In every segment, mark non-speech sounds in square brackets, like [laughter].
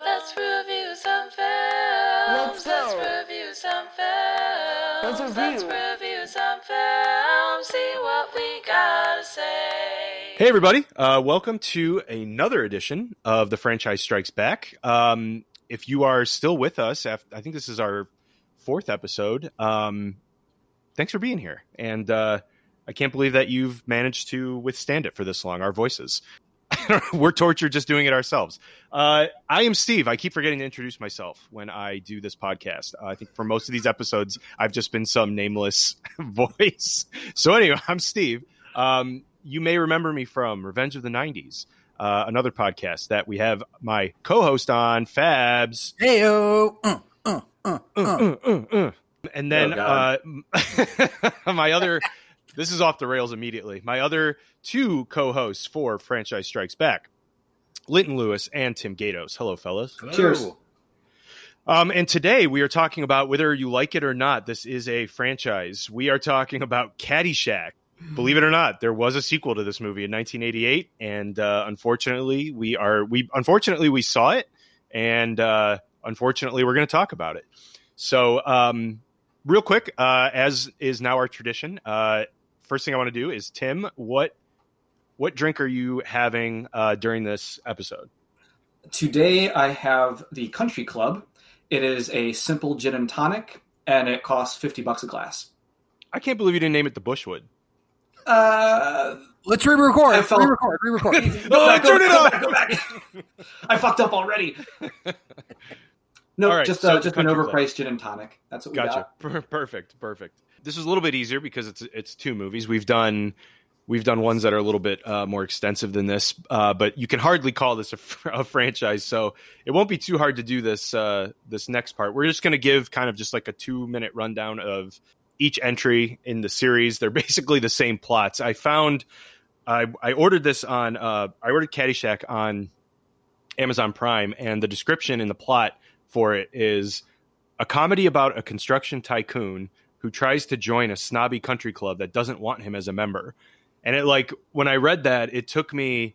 Let's review some films. Let's go. review some films. Let's review. review some films. See what we gotta say. Hey, everybody. Uh, welcome to another edition of The Franchise Strikes Back. Um, if you are still with us, af- I think this is our fourth episode. Um, thanks for being here. And uh, I can't believe that you've managed to withstand it for this long, our voices. [laughs] We're tortured just doing it ourselves. Uh, I am Steve. I keep forgetting to introduce myself when I do this podcast. Uh, I think for most of these episodes, I've just been some nameless [laughs] voice. So, anyway, I'm Steve. Um, you may remember me from Revenge of the 90s, uh, another podcast that we have my co host on, Fabs. Heyo. Uh, uh, uh, uh. Uh, uh, uh. And then Oh, uh, [laughs] my other, this is off the rails immediately. My other two co hosts for Franchise Strikes Back, Linton Lewis and Tim Gatos. Hello, fellas. Cheers. Um, and today we are talking about whether you like it or not. This is a franchise. We are talking about Caddyshack. Believe it or not, there was a sequel to this movie in 1988, and uh, unfortunately, we are we unfortunately we saw it, and uh, unfortunately, we're going to talk about it. So, um, real quick, uh, as is now our tradition, uh, first thing I want to do is Tim, what what drink are you having uh, during this episode? Today I have the Country Club. It is a simple gin and tonic, and it costs fifty bucks a glass. I can't believe you didn't name it the Bushwood. Uh, Let's re-record. I felt- Re-record. Re-record. [laughs] go Oh, back, go turn it back, go off! back, go back. I fucked up already. [laughs] No, All right, just so uh, just an Country Club. overpriced gin and tonic. That's what we Gotcha. got. Per- perfect. Perfect. This is a little bit easier because it's it's two movies. We've done we've done ones that are a little bit uh, more extensive than this, uh, but you can hardly call this a, a franchise. So it won't be too hard to do this uh, this next part. We're just going to give kind of just like a two minute rundown of each entry in the series. They're [laughs] basically the same plots. I found I I ordered this on uh, I ordered Caddyshack on Amazon Prime, and the description in the plot for it is a comedy about a construction tycoon who tries to join a snobby country club that doesn't want him as a member. And it like when I read that, it took me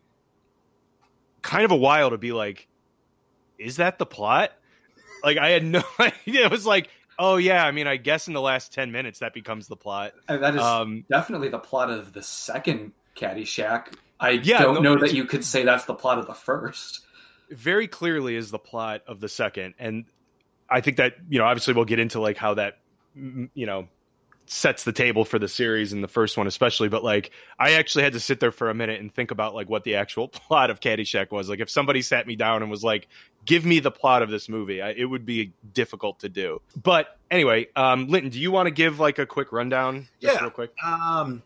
kind of a while to be like, is that the plot? Like I had [laughs] no idea. It was like, oh yeah, I mean, I guess in the last ten minutes that becomes the plot. And that is Um, definitely the plot of the second Caddyshack. I Yeah, don't no, know that you could say that's the plot of the first. very clearly is the plot of the second and i think that you know obviously we'll get into like how that you know sets the table for the series in the first one especially but like i actually had to sit there for a minute and think about like what the actual [laughs] plot of caddyshack was like if somebody sat me down and was like give me the plot of this movie I, it would be difficult to do but anyway um linton do you want to give like a quick rundown just Yeah. real quick Um,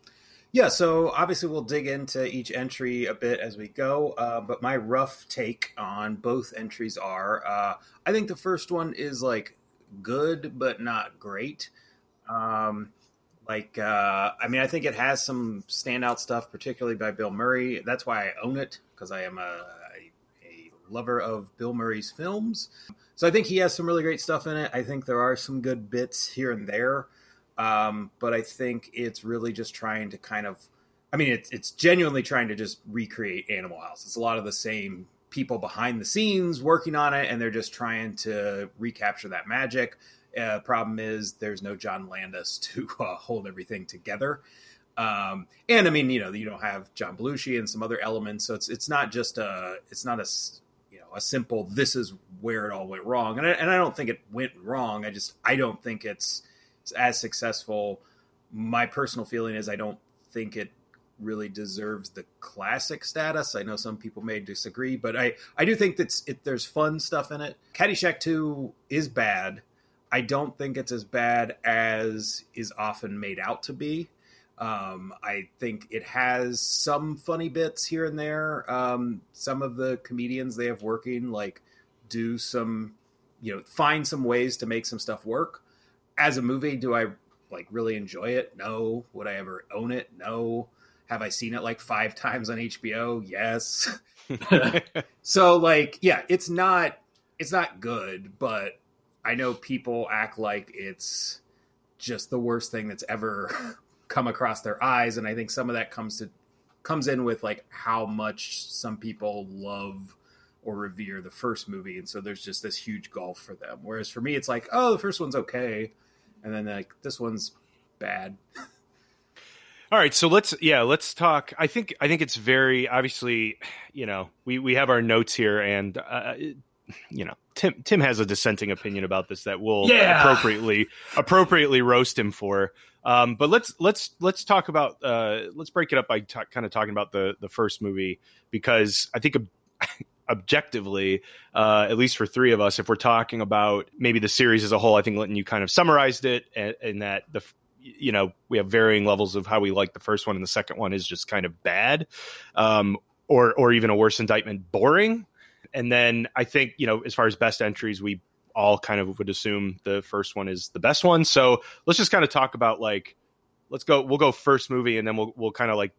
yeah, so obviously we'll dig into each entry a bit as we go. Uh, but my rough take on both entries are uh, I think the first one is like good, but not great. Um, like, uh, I mean, I think it has some standout stuff, particularly by Bill Murray. That's why I own it because I am a, a, lover of Bill Murray's films. So I think he has some really great stuff in it. I think there are some good bits here and there. Um, but I think it's really just trying to kind of, I mean, it's it's genuinely trying to just recreate Animal House. It's a lot of the same people behind the scenes working on it, and they're just trying to recapture that magic. Uh, problem is, there's no John Landis to [laughs] uh, hold everything together. Um, and I mean, you know, you don't have John Belushi and some other elements, so it's it's not just a it's not a you know a simple this is where it all went wrong, and I, and I don't think it went wrong. I just I don't think it's it's as successful. My personal feeling is I don't think it really deserves the classic status. I know some people may disagree, but I, I do think that it, there's fun stuff in it. Caddyshack 2 is bad. I don't think it's as bad as is often made out to be. Um, I think it has some funny bits here and there. Um, some of the comedians they have working like do some, you know, find some ways to make some stuff work. As a movie, do I like really enjoy it? No. Would I ever own it? No. Have I seen it like five times on HBO? Yes. [laughs] so like, yeah, it's not it's not good, but I know people act like it's just the worst thing that's ever [laughs] come across their eyes, and I think some of that comes to comes in with like how much some people love or revere the first movie, and so there's just this huge gulf for them. Whereas for me, it's like, oh, the first one's okay, and then like this one's bad. [laughs] All right, so let's yeah, let's talk. I think I think it's very obviously, you know, we we have our notes here, and uh, you know, Tim Tim has a dissenting opinion about this that we'll Yeah. appropriately appropriately roast him for. Um, but let's let's let's talk about uh, let's break it up by ta kind of talking about the the first movie because I think ob- [laughs] objectively, uh, at least for three of us, if we're talking about maybe the series as a whole, I think Linton you kind of summarized it, and, and that the you know we have varying levels of how we like the first one, and the second one is just kind of bad, um, or or even a worse indictment, boring. And then I think you know as far as best entries, we all kind of would assume the first one is the best one. So let's just kind of talk about like let's go we'll go first movie and then we'll we'll kind of like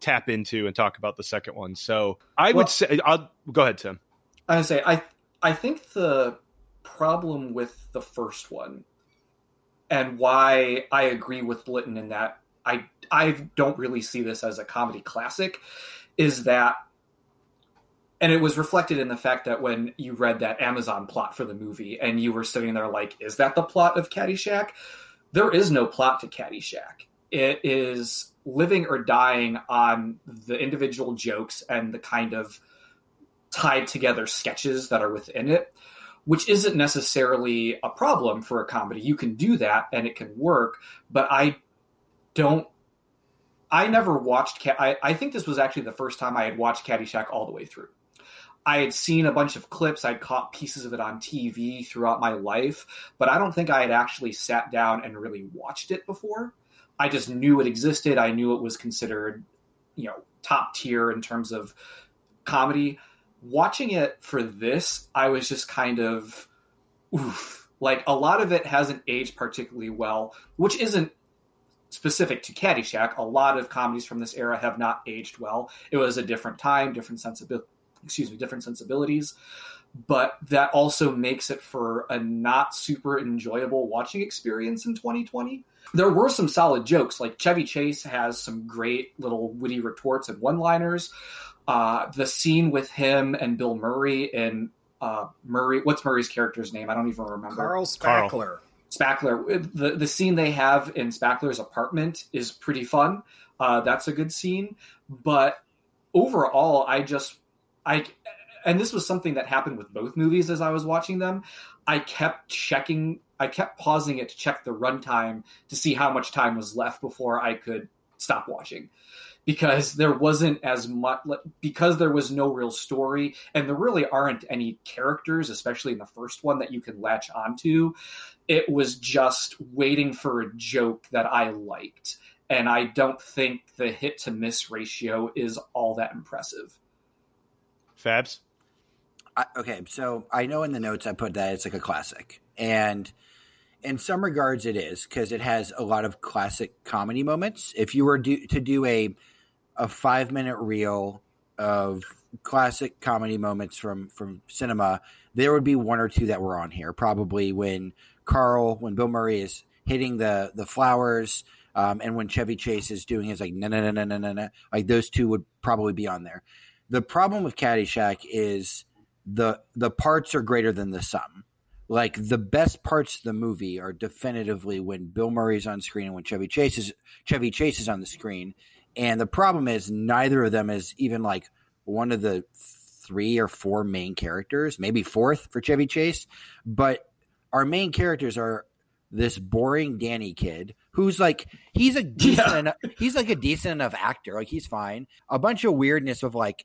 tap into and talk about the second one. So I Well- would say I'll go ahead, Tim. I would say I I think the problem with the first one and why I agree with Linton in that I I don't really see this as a comedy classic is that and it was reflected in the fact that when you read that Amazon plot for the movie and you were sitting there like is that the plot of Caddyshack? There is no plot to Caddyshack. It is living or dying on the individual jokes and the kind of tied together sketches that are within it, which isn't necessarily a problem for a comedy. You can do that and it can work, but I don't. I never watched. I, I think this was actually the first time I had watched Caddyshack all the way through. I had seen a bunch of clips. I'd caught pieces of it on TV throughout my life, but I don't think I had actually sat down and really watched it before. I just knew it existed. I knew it was considered, you know, top tier in terms of comedy watching it for this, I was just kind of oof. Like a lot of it hasn't aged particularly well, which isn't specific to Caddyshack. A lot of comedies from this era have not aged well. It was a different time, different sensibility. Excuse me, different sensibilities, but that also makes it for a not super enjoyable watching experience in 2020. There were some solid jokes, like Chevy Chase has some great little witty retorts and one-liners uh, the scene with him and Bill Murray and uh, Murray. What's Murray's character's name? I don't even remember. Carl Carl. Spackler. Spackler. The the scene they have in Spackler's apartment is pretty fun. Uh, that's a good scene. But overall, I just I and this was something that happened with both movies as I was watching them. I kept checking. I kept pausing it to check the runtime to see how much time was left before I could stop watching because there wasn't as much because there was no real story and there really aren't any characters especially in the first one that you can latch onto it was just waiting for a joke that i liked and i don't think the hit to miss ratio is all that impressive Fabs. I, okay, so I know in the notes I put that it's like a classic, and in some regards it is because it has a lot of classic comedy moments. If you were do, to do a a five minute reel of classic comedy moments from from cinema, there would be one or two that were on here. Probably when Carl, when Bill Murray is hitting the the flowers, um, and when Chevy Chase is doing his like no no no no no no no, like those two would probably be on there. The problem with Caddyshack is the the parts are greater than the sum. Like the best parts of the movie are definitively when Bill Murray's on screen and when Chevy Chase is Chevy Chase is on the screen. And the problem is neither of them is even like one of the three or four main characters, maybe fourth for Chevy Chase. But our main characters are this boring Danny kid who's like he's a [laughs] decent Yeah. enough, he's like a decent enough actor, like he's fine. A bunch of weirdness of like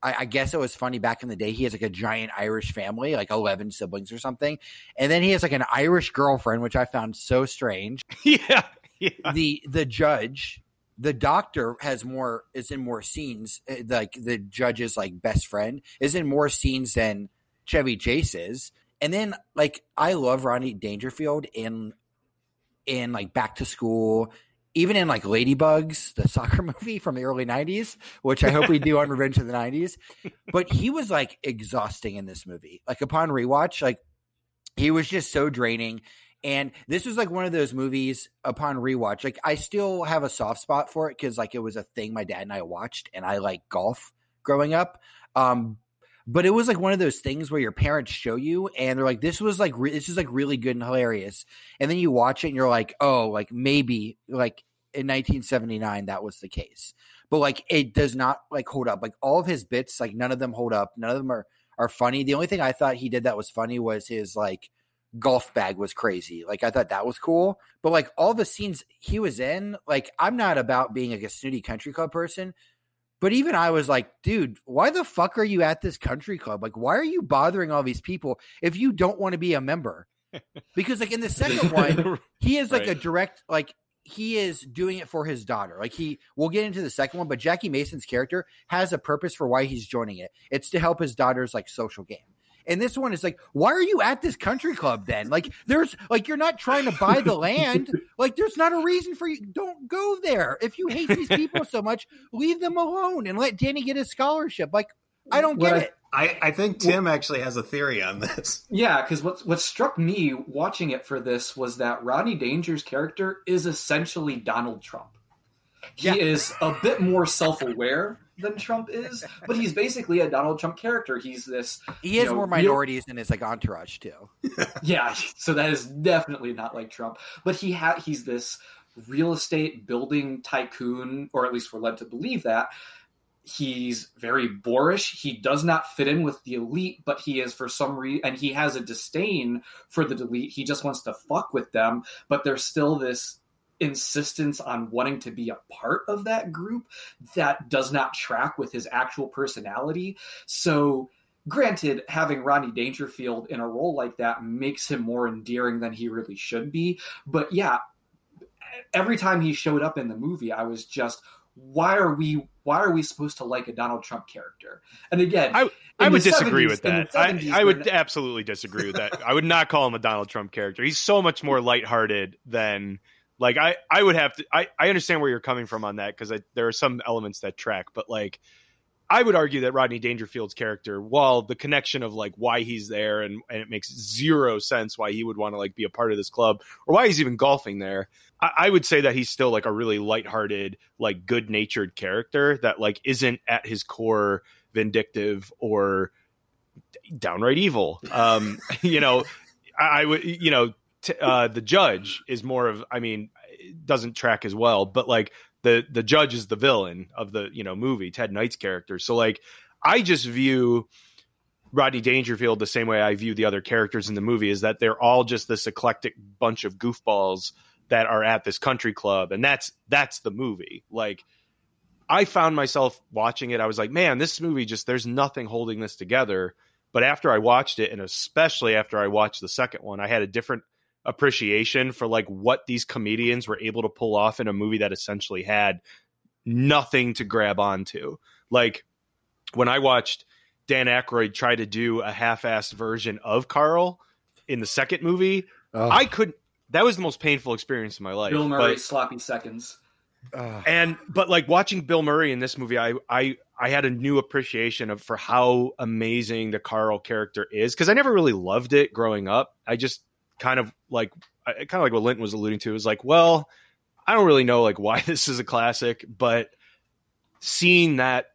I, I guess it was funny back in the day. He has like a giant Irish family, like eleven siblings or something, and then he has like an Irish girlfriend, which I found so strange. [laughs] yeah, yeah. the The judge, the doctor, has more is in more scenes. uh, Like the judge's like best friend is in more scenes than Chevy Chase is. And then like I love Rodney Dangerfield in in like Back to School. Even in like Ladybugs, the [laughs] soccer movie from the early '90s, which I hope we do on Revenge of the '90s, but he was like exhausting in this movie. Like upon rewatch, like he was just so draining. And this was like one of those movies upon rewatch. Like I still have a soft spot for it because like it was a thing my dad and I watched, and I like golf growing up. Um, but it was like one of those things where your parents show you and they're like, this was like, re- this is like really good and hilarious. And then you watch it and you're like, oh, like maybe like in 1979, that was the case. But like, it does not like hold up. Like all of his bits, like none of them hold up. None of them are, are funny. The only thing I thought he did that was funny was his like golf bag was crazy. Like I thought that was cool. But like all the scenes he was in, like I'm not about being like a snooty country club person, but even I was like, dude, why the fuck are you at this country club? Like, why are you bothering all these people if you don't want to be a member? [laughs] Because like in the second one, [laughs] he is like Right. a direct like he is doing it for his daughter. Like he we'll get into the second one, but Jackie Mason's character has a purpose for why he's joining it. It's to help his daughter's like social game. And this one is like, why are you at this country club then? Like, there's like you're not trying to buy the land. [laughs] Like, there's not a reason for you. Don't go there. If you hate these people so much, leave them alone and let Danny get his scholarship. Like, I don't get What I- it. I, I think Tim actually has a theory on this. [laughs] Yeah, because what what struck me watching it for this was that Rodney Danger's character is essentially Donald Trump. He Yeah. is a bit more self aware than Trump is, but he's basically a Donald Trump character. He's this He has know, more real- minorities in his like entourage too. [laughs] yeah, so that is definitely not like Trump. But he ha- he's this real estate building tycoon, or at least we're led to believe that. He's very boorish. He does not fit in with the elite, but he is for some reason, and he has a disdain for the elite. He just wants to fuck with them, but there's still this insistence on wanting to be a part of that group that does not track with his actual personality. So granted, having Rodney Dangerfield in a role like that makes him more endearing than he really should be. But yeah, every time he showed up in the movie, I was just, why are we why are we supposed to like a Donald Trump character? And again, I- I would disagree 70s with that. I, 70s, I would they're- absolutely disagree with that. I would not call him a Donald Trump character. He's so much more lighthearted than like I. I would have to. I, I understand where you're coming from on that because there are some elements that track, but like I would argue that Rodney Dangerfield's character, while the connection of like why he's there and, and it makes zero sense why he would want to like be a part of this club or why he's even golfing there, I, I would say that he's still like a really lighthearted, like good natured character that like isn't at his core vindictive or downright evil. Um, [laughs] you know, I, I would, you know, t- uh, the judge is more of, I mean, doesn't track as well, but like the the judge is the villain of the you know movie, Ted Knight's character. So like, I just view Rodney Dangerfield the same way I view the other characters in the movie is that they're all just this eclectic bunch of goofballs that are at this country club, and that's that's the movie. Like. I found myself watching it. I was like, man, this movie just, there's nothing holding this together. But after I watched it, and especially after I watched the second one, I had a different appreciation for like what these comedians were able to pull off in a movie that essentially had nothing to grab onto. Like when I watched Dan Aykroyd try to do a half-assed version of Carl in the second movie, Ugh. I couldn't. That was the most painful experience in my life. Bill But- Murray sloppy seconds. Ugh. and but like watching Bill Murray in this movie, I I I had a new appreciation of for how amazing the Carl character is because I never really loved it growing up. I just kind of like kind of like what Linton was alluding to is like, well, I don't really know like [laughs] why this is a classic, but seeing that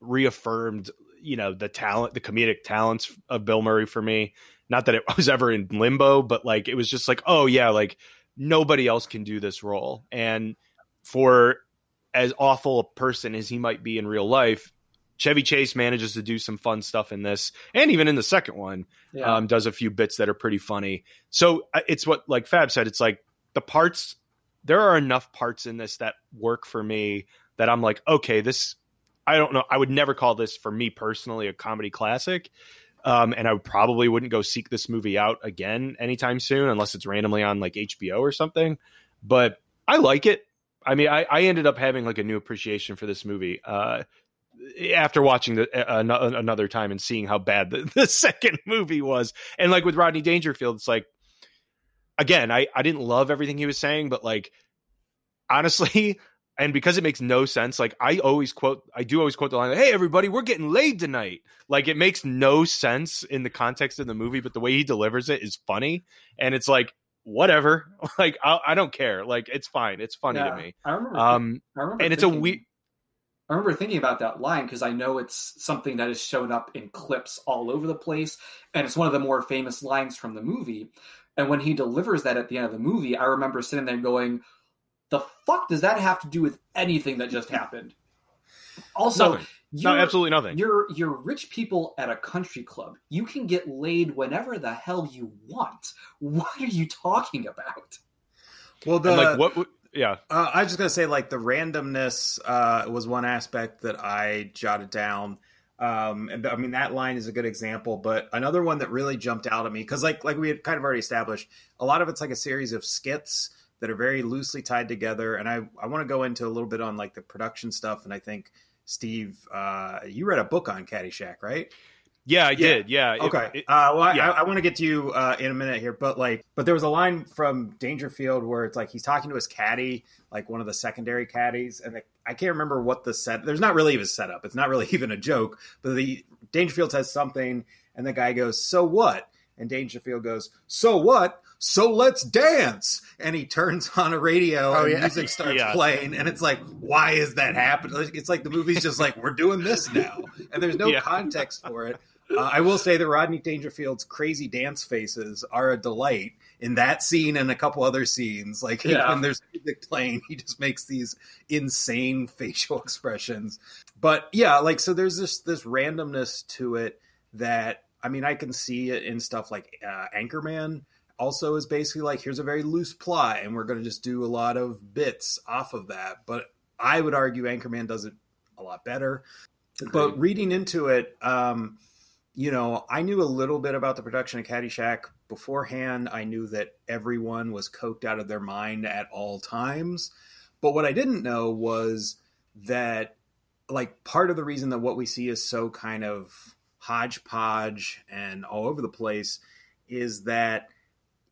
reaffirmed, you know, the talent, the comedic talents of Bill Murray for me. Not that it [laughs] was ever in limbo, but like it was just like, oh yeah, like nobody else can do this role. And for as awful a person as he might be in real life, Chevy Chase manages to do some fun stuff in this, and even in the second one, Yeah. um, does a few bits that are pretty funny. So uh, it's what like Fab said. It's like the parts. There are enough parts in this that work for me that I'm like, okay, this. I don't know. I would never call this for me personally a comedy classic, um, and I probably wouldn't go seek this movie out again anytime soon unless it's randomly on like HBO or something. But I like it. I mean, I, I ended up having like a new appreciation for this movie uh, after watching the uh, another time and seeing how bad the, [laughs] the second movie was. And like with Rodney Dangerfield, it's like again, I I didn't love everything he was saying, but like honestly. [laughs] And because it makes no sense, like I always quote, I do always quote the line, "Hey, everybody, we're getting laid tonight." Like it makes no sense in the context of the movie, but the way he delivers it is funny, and it's like whatever. [laughs] Like I, I don't care. Like it's fine. It's funny Yeah. to me. I remember. Um, I remember and it's a thinking- we- I remember thinking about that line because I know it's something that has shown up in clips all over the place, and it's one of the more famous lines from the movie. And when he delivers that at the end of the movie, I remember sitting there going, "The fuck does that have to do with anything that just happened?" Also, Nothing. No, you're- absolutely nothing. You're you're rich people at a country club. You can get laid whenever the hell you want. [laughs] What are you talking about? Well, the And like what? Yeah, Uh, I was just gonna say, like the randomness uh, was one aspect that I jotted down, um, and I mean that line is a good example. But another one that really jumped out at me because, like, like we had kind of already established, a lot of it's like a series of skits that are very loosely tied together. And I I want to go into a little bit on like the production stuff. And I think Steve, uh, you read a book on Caddyshack, right? Yeah, I Yeah. did. Yeah. It- Okay. it- uh, well, I, yeah. I, I want to get to you uh, in a minute here, but like, but there was a line from Dangerfield where it's like he's talking to his caddy, like one of the secondary caddies, and the, I can't remember what the set. There's not really even setup. It's not really [laughs] even a joke. But the Dangerfield says something, and the guy goes, "So what?" And Dangerfield goes, "So what?" So let's dance. And he turns [laughs] on a radio Oh, and yeah. music starts Yeah. playing. And it's like, why is that happening? It's like the movie's just like, we're doing this now. And there's no [laughs] Yeah. context for it. Uh, I will say that Rodney Dangerfield's crazy dance faces are a delight in that scene and a couple other scenes. Like [laughs] Yeah. when there's music playing, he just makes these insane [laughs] facial expressions. But yeah, like so, there's this this randomness to it that I mean, I can see it in stuff like uh, Anchorman. Also, is basically like here's a very loose plot, and we're going to just do a lot of bits off of that. But I would argue Anchorman does it a lot better. But reading into it, um, you know, I knew a little bit about the production of Caddyshack beforehand. I knew that everyone was coked out of their mind at all times. But what I didn't know was that, like, part of the reason that what we see is so kind of hodgepodge and all over the place is that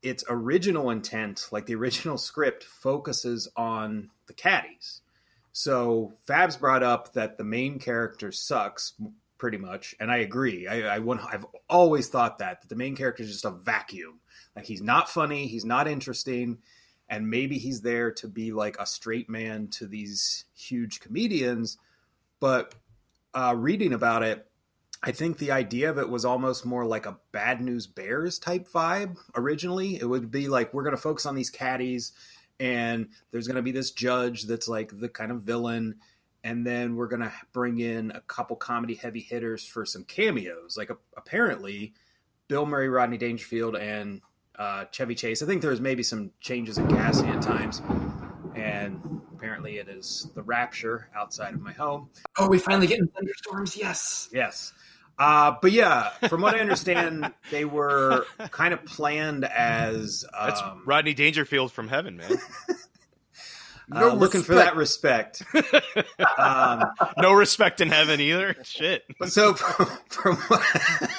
its original intent, like the original script, focuses on the caddies. So Fabs brought up that the main character sucks pretty much, and I agree. I, I want, I've always thought that that the main character is just a vacuum. Like he's not funny, he's not interesting, and maybe he's there to be like a straight man to these huge comedians. But uh, reading about it, I think the idea of it was almost more like a Bad News Bears type vibe originally. It would be like we're going to focus on these caddies and there's going to be this judge that's like the kind of villain and then we're going to bring in a couple comedy heavy hitters for some cameos like apparently bill murray rodney dangerfield and uh, chevy chase i think there's maybe some changes in casting at times and apparently it is the rapture outside of my home Oh, we finally getting thunderstorms. Yes. Yes. Uh, but yeah, from what I understand, [laughs] they were kind of planned as That's um, Rodney Dangerfield from heaven, man. [laughs] uh, looking for that respect. [laughs] um, no respect in heaven either. Shit. so [laughs] from, from what,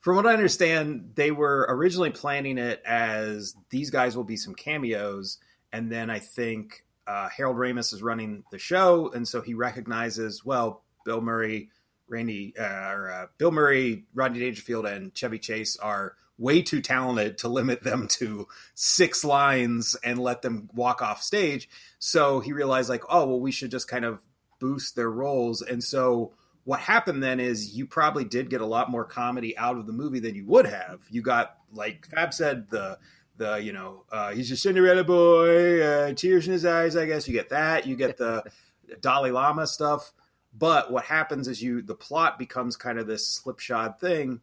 from what I understand, they were originally planning it as these guys will be some cameos, and then I think uh, Harold Ramis is running the show, and so he recognizes well Bill Murray, Randy, uh, or uh, Bill Murray, Rodney Dangerfield, and Chevy Chase are way too talented to limit them to six lines and let them walk off stage. So he realized like, oh well, we should just kind of boost their roles, and so what happened then is you probably did get a lot more comedy out of the movie than you would have. You got like Fab said the the you know uh, he's a Cinderella boy, uh, tears in his eyes. I guess you get that. You get the [laughs] Dalai Lama stuff. But what happens is you the plot becomes kind of this slipshod thing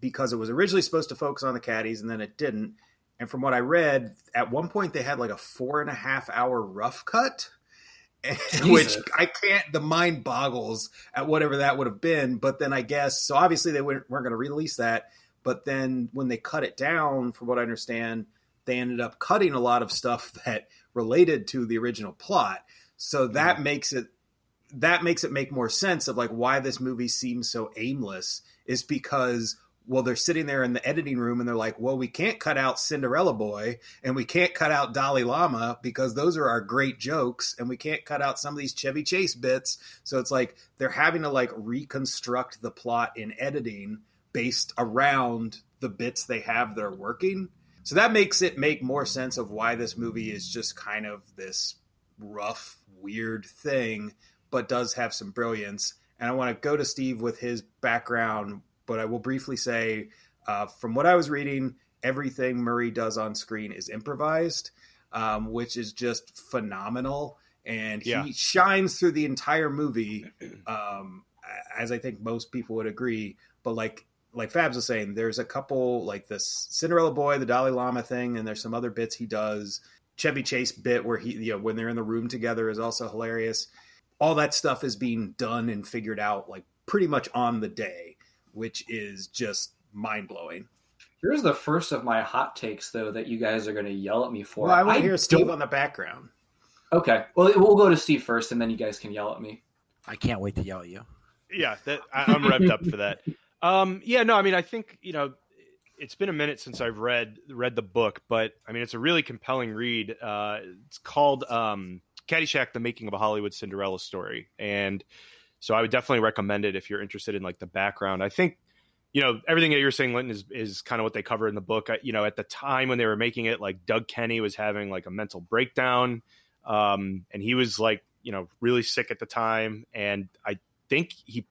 because it was originally supposed to focus on the caddies and then it didn't. And from what I read, at one point they had like a four and a half hour rough cut [laughs] which I can't. The mind boggles at whatever that would have been. But then I guess so. Obviously, they weren't, weren't going to release that. But then when they cut it down, from what I understand, they ended up cutting a lot of stuff [laughs] that related to the original plot. So that makes it that makes it make more sense of like why this movie seems so aimless is because well they're sitting there in the editing room and they're like well we can't cut out cinderella boy and we can't cut out dalai lama because those are our great jokes and we can't cut out some of these chevy chase bits. So it's like they're having to like reconstruct the plot in editing based around the bits they have that are working. So that makes it make more sense of why this movie is just kind of this rough weird thing but does have some brilliance. And I want to go to Steve with his background, but I will briefly say, uh, from what I was reading, everything Murray does on screen is improvised, um, which is just phenomenal. And Yeah. he shines through the entire movie, um, as I think most people would agree. But like like Fabs was saying, there's a couple like this Cinderella boy, the Dalai Lama thing, and there's some other bits he does. Chevy Chase bit where he, you know, when they're in the room together is also hilarious. All that stuff is being done and figured out like pretty much on the day, which is just mind blowing. Here's the first of my hot takes, though, that you guys are going to yell at me for. Well, I want to hear Steve don't- on the background. Okay, well, we'll go to Steve first, and then you guys can yell at me. I can't wait to yell at you. yeah, that I, I'm revved up for that. Um, yeah, no, I mean, I think you know, it's been a minute since I've read read the book, but I mean, it's a really compelling read. Uh, it's called um, Caddyshack: The Making of a Hollywood Cinderella Story, and so I would definitely recommend it if you're interested in like the background. I think you know everything that you're saying, Linton, is is kind of what they cover in the book. I, you know, at the time when they were making it, like Doug Kenney was having like a mental breakdown, um, and he was like you know really sick at the time, and I think he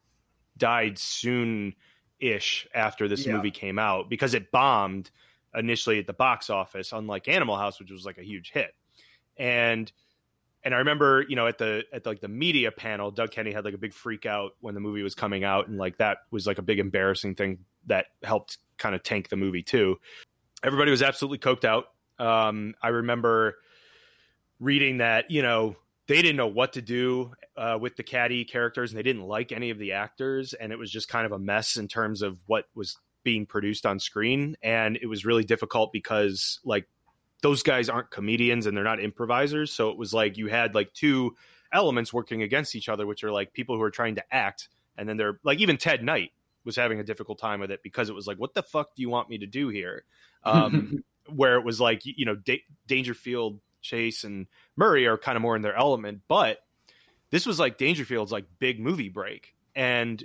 died soon ish after this Yeah. movie came out because it bombed initially at the box office unlike animal house which was like a huge hit and and i remember you know at the at like the media panel doug kenney had like a big freak out when the movie was coming out and like that was like a big embarrassing thing that helped kind of tank the movie too. Everybody was absolutely coked out. Um i remember reading that you know they didn't know what to do uh, with the caddy characters and they didn't like any of the actors and it was just kind of a mess in terms of what was being produced on screen and it was really difficult because like those guys aren't comedians and they're not improvisers. So it was like you had like two elements working against each other which are like people who are trying to act and then they're like even ted knight was having a difficult time with it because it was like what the fuck do you want me to do here? Um, [laughs] where it was like you know da- dangerfield chase and murray are kind of more in their element but this was like dangerfield's like big movie break and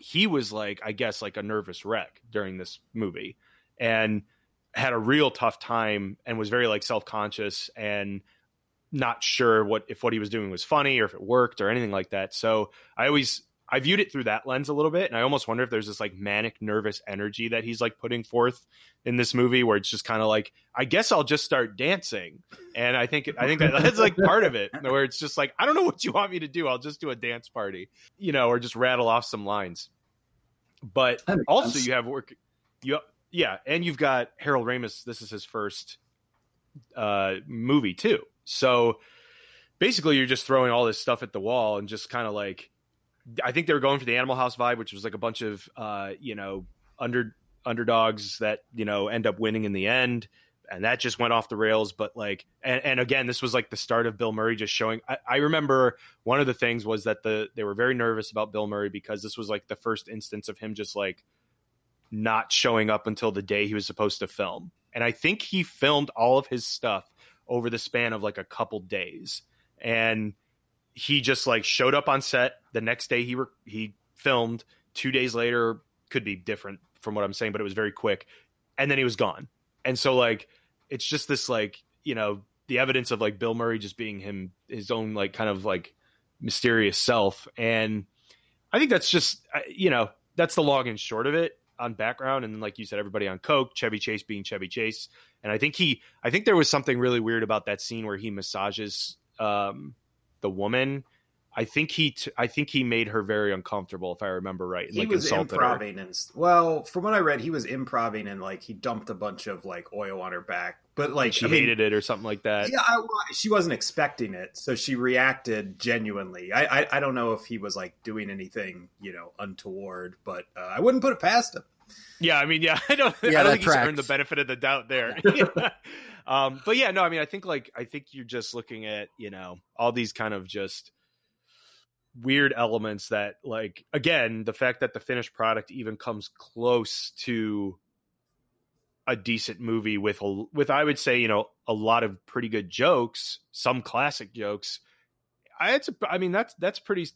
he was like i guess like a nervous wreck during this movie. And had a real tough time and was very like self-conscious and not sure what if what he was doing was funny or if it worked or anything like that. So i always i viewed it through that lens a little bit and i almost wonder if there's this like manic nervous energy that he's like putting forth in this movie where it's just kind of like i guess i'll just start dancing. And i think i think that, that's like part of it where it's just like i don't know what you want me to do. I'll just do a dance party you know or just rattle off some lines. But also sense. you have work you yeah and you've got harold ramis this is his first uh movie too. So basically you're just throwing all this stuff at the wall and just kind of like i think they were going for the animal house vibe which was like a bunch of uh you know under underdogs that you know end up winning in the end. And that just went off the rails but like and, and again this was like the start of bill murray just showing I, I remember one of the things was that the they were very nervous about bill murray because this was like the first instance of him just like not showing up until the day he was supposed to film. And i think he filmed all of his stuff over the span of like a couple days. And he just like showed up on set the next day he re- he filmed. Two days later could be different from what i'm saying but it was very quick. And then he was gone. And so like it's just this like you know the evidence of like bill murray just being him his own like kind of like mysterious self. And i think that's just you know that's the long and short of it on background and then like you said everybody on coke chevy chase being chevy chase and i think he i think there was something really weird about that scene where he massages um the woman i think he t- i think he made her very uncomfortable if i remember right He like was insulted her. improving and well, from what I read, he was improving and like he dumped a bunch of like oil on her back, but like she I mean, hated it or something like that Yeah, I, she wasn't expecting it, so she reacted genuinely. I, I, I don't know if he was like doing anything, you know, untoward, but uh, I wouldn't put it past him. Yeah, I mean, yeah, [laughs] I don't, Yeah, I don't think he's earned tracks. the benefit of the doubt there. [laughs] [laughs] um, but yeah, no, I mean, I think like I think you're just looking at you know all these kind of just weird elements that like again the fact that the finished product even comes close to a decent movie with a with I would say you know a lot of pretty good jokes, some classic jokes. I it's a, I mean that's that's pretty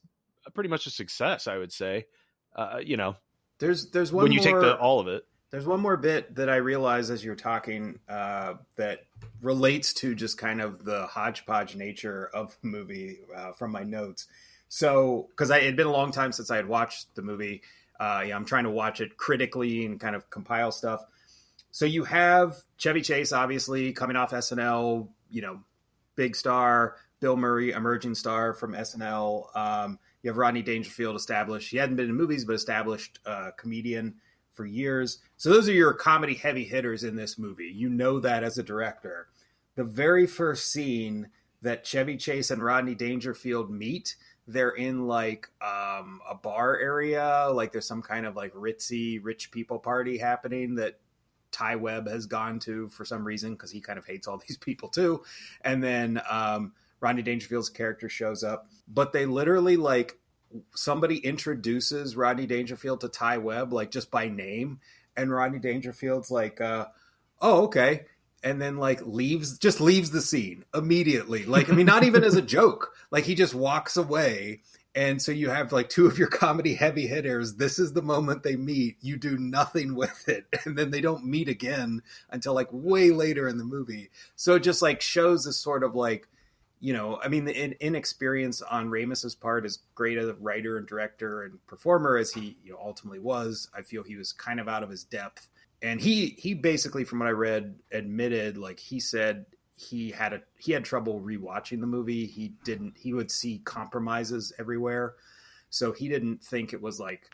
pretty much a success I would say. Uh, you know There's there's one when you take more- the all of it. There's one more bit that I realize as you're talking uh, that relates to just kind of the hodgepodge nature of the movie uh, from my notes. So, because it had been a long time since I had watched the movie, uh, yeah, I'm trying to watch it critically and kind of compile stuff. So you have Chevy Chase, obviously coming off SNL, you know, big star. Bill Murray, emerging star from SNL. Um, you have Rodney Dangerfield, established. He hadn't been in movies, but established uh, comedian for years. So those are your comedy heavy hitters in this movie. You know that as a director. The very first scene that Chevy Chase and Rodney Dangerfield meet they're in like um, a bar area, like there's some kind of like ritzy rich people party happening that Ty Webb has gone to for some reason because he kind of hates all [laughs] these people too. And then um, Rodney Dangerfield's character shows up, but they literally like somebody introduces Rodney Dangerfield to Ty Webb like just by name, and Rodney Dangerfield's like, uh, "Oh, okay." and then like leaves just leaves the scene immediately. Like i mean not even as a joke. [laughs] Like he just walks away and so you have like two of your comedy heavy hitters. This is the moment they meet. You do nothing [laughs] with it. And then they don't meet again until like way later in the movie. So it just like shows this sort of like you know i mean the in- inexperience on Ramis's part as great a writer and director and performer as he you know, ultimately was i feel he was kind of out of his depth. And he he basically from what i read admitted like he said he had a he had trouble rewatching the movie. He didn't he would see compromises everywhere. So he didn't think it was like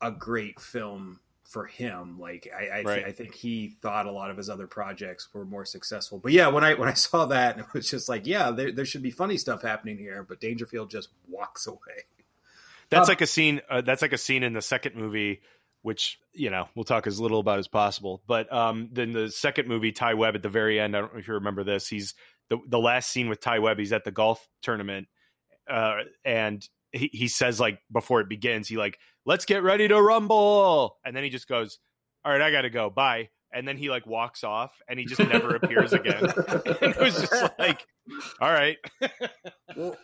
a great film for him like i I, Right. I think he thought a lot of his other projects were more successful but yeah when i when i [laughs] saw that it was just like yeah there, there should be funny stuff happening here but dangerfield just walks away That's Um, like a scene. Uh, that's like a scene in the second movie, which you know we'll talk as little about as possible. But um, then the second movie, Ty Webb at the very end. I don't know if you remember this. He's the the last scene with Ty Webb. He's at the golf tournament, uh, and he, he says like before it begins, he like let's get ready to rumble, and then he just goes, "All right, I got to go. Bye." And then he like walks off, and he just never appears again. and [laughs] it was just like, all right, [laughs] Well,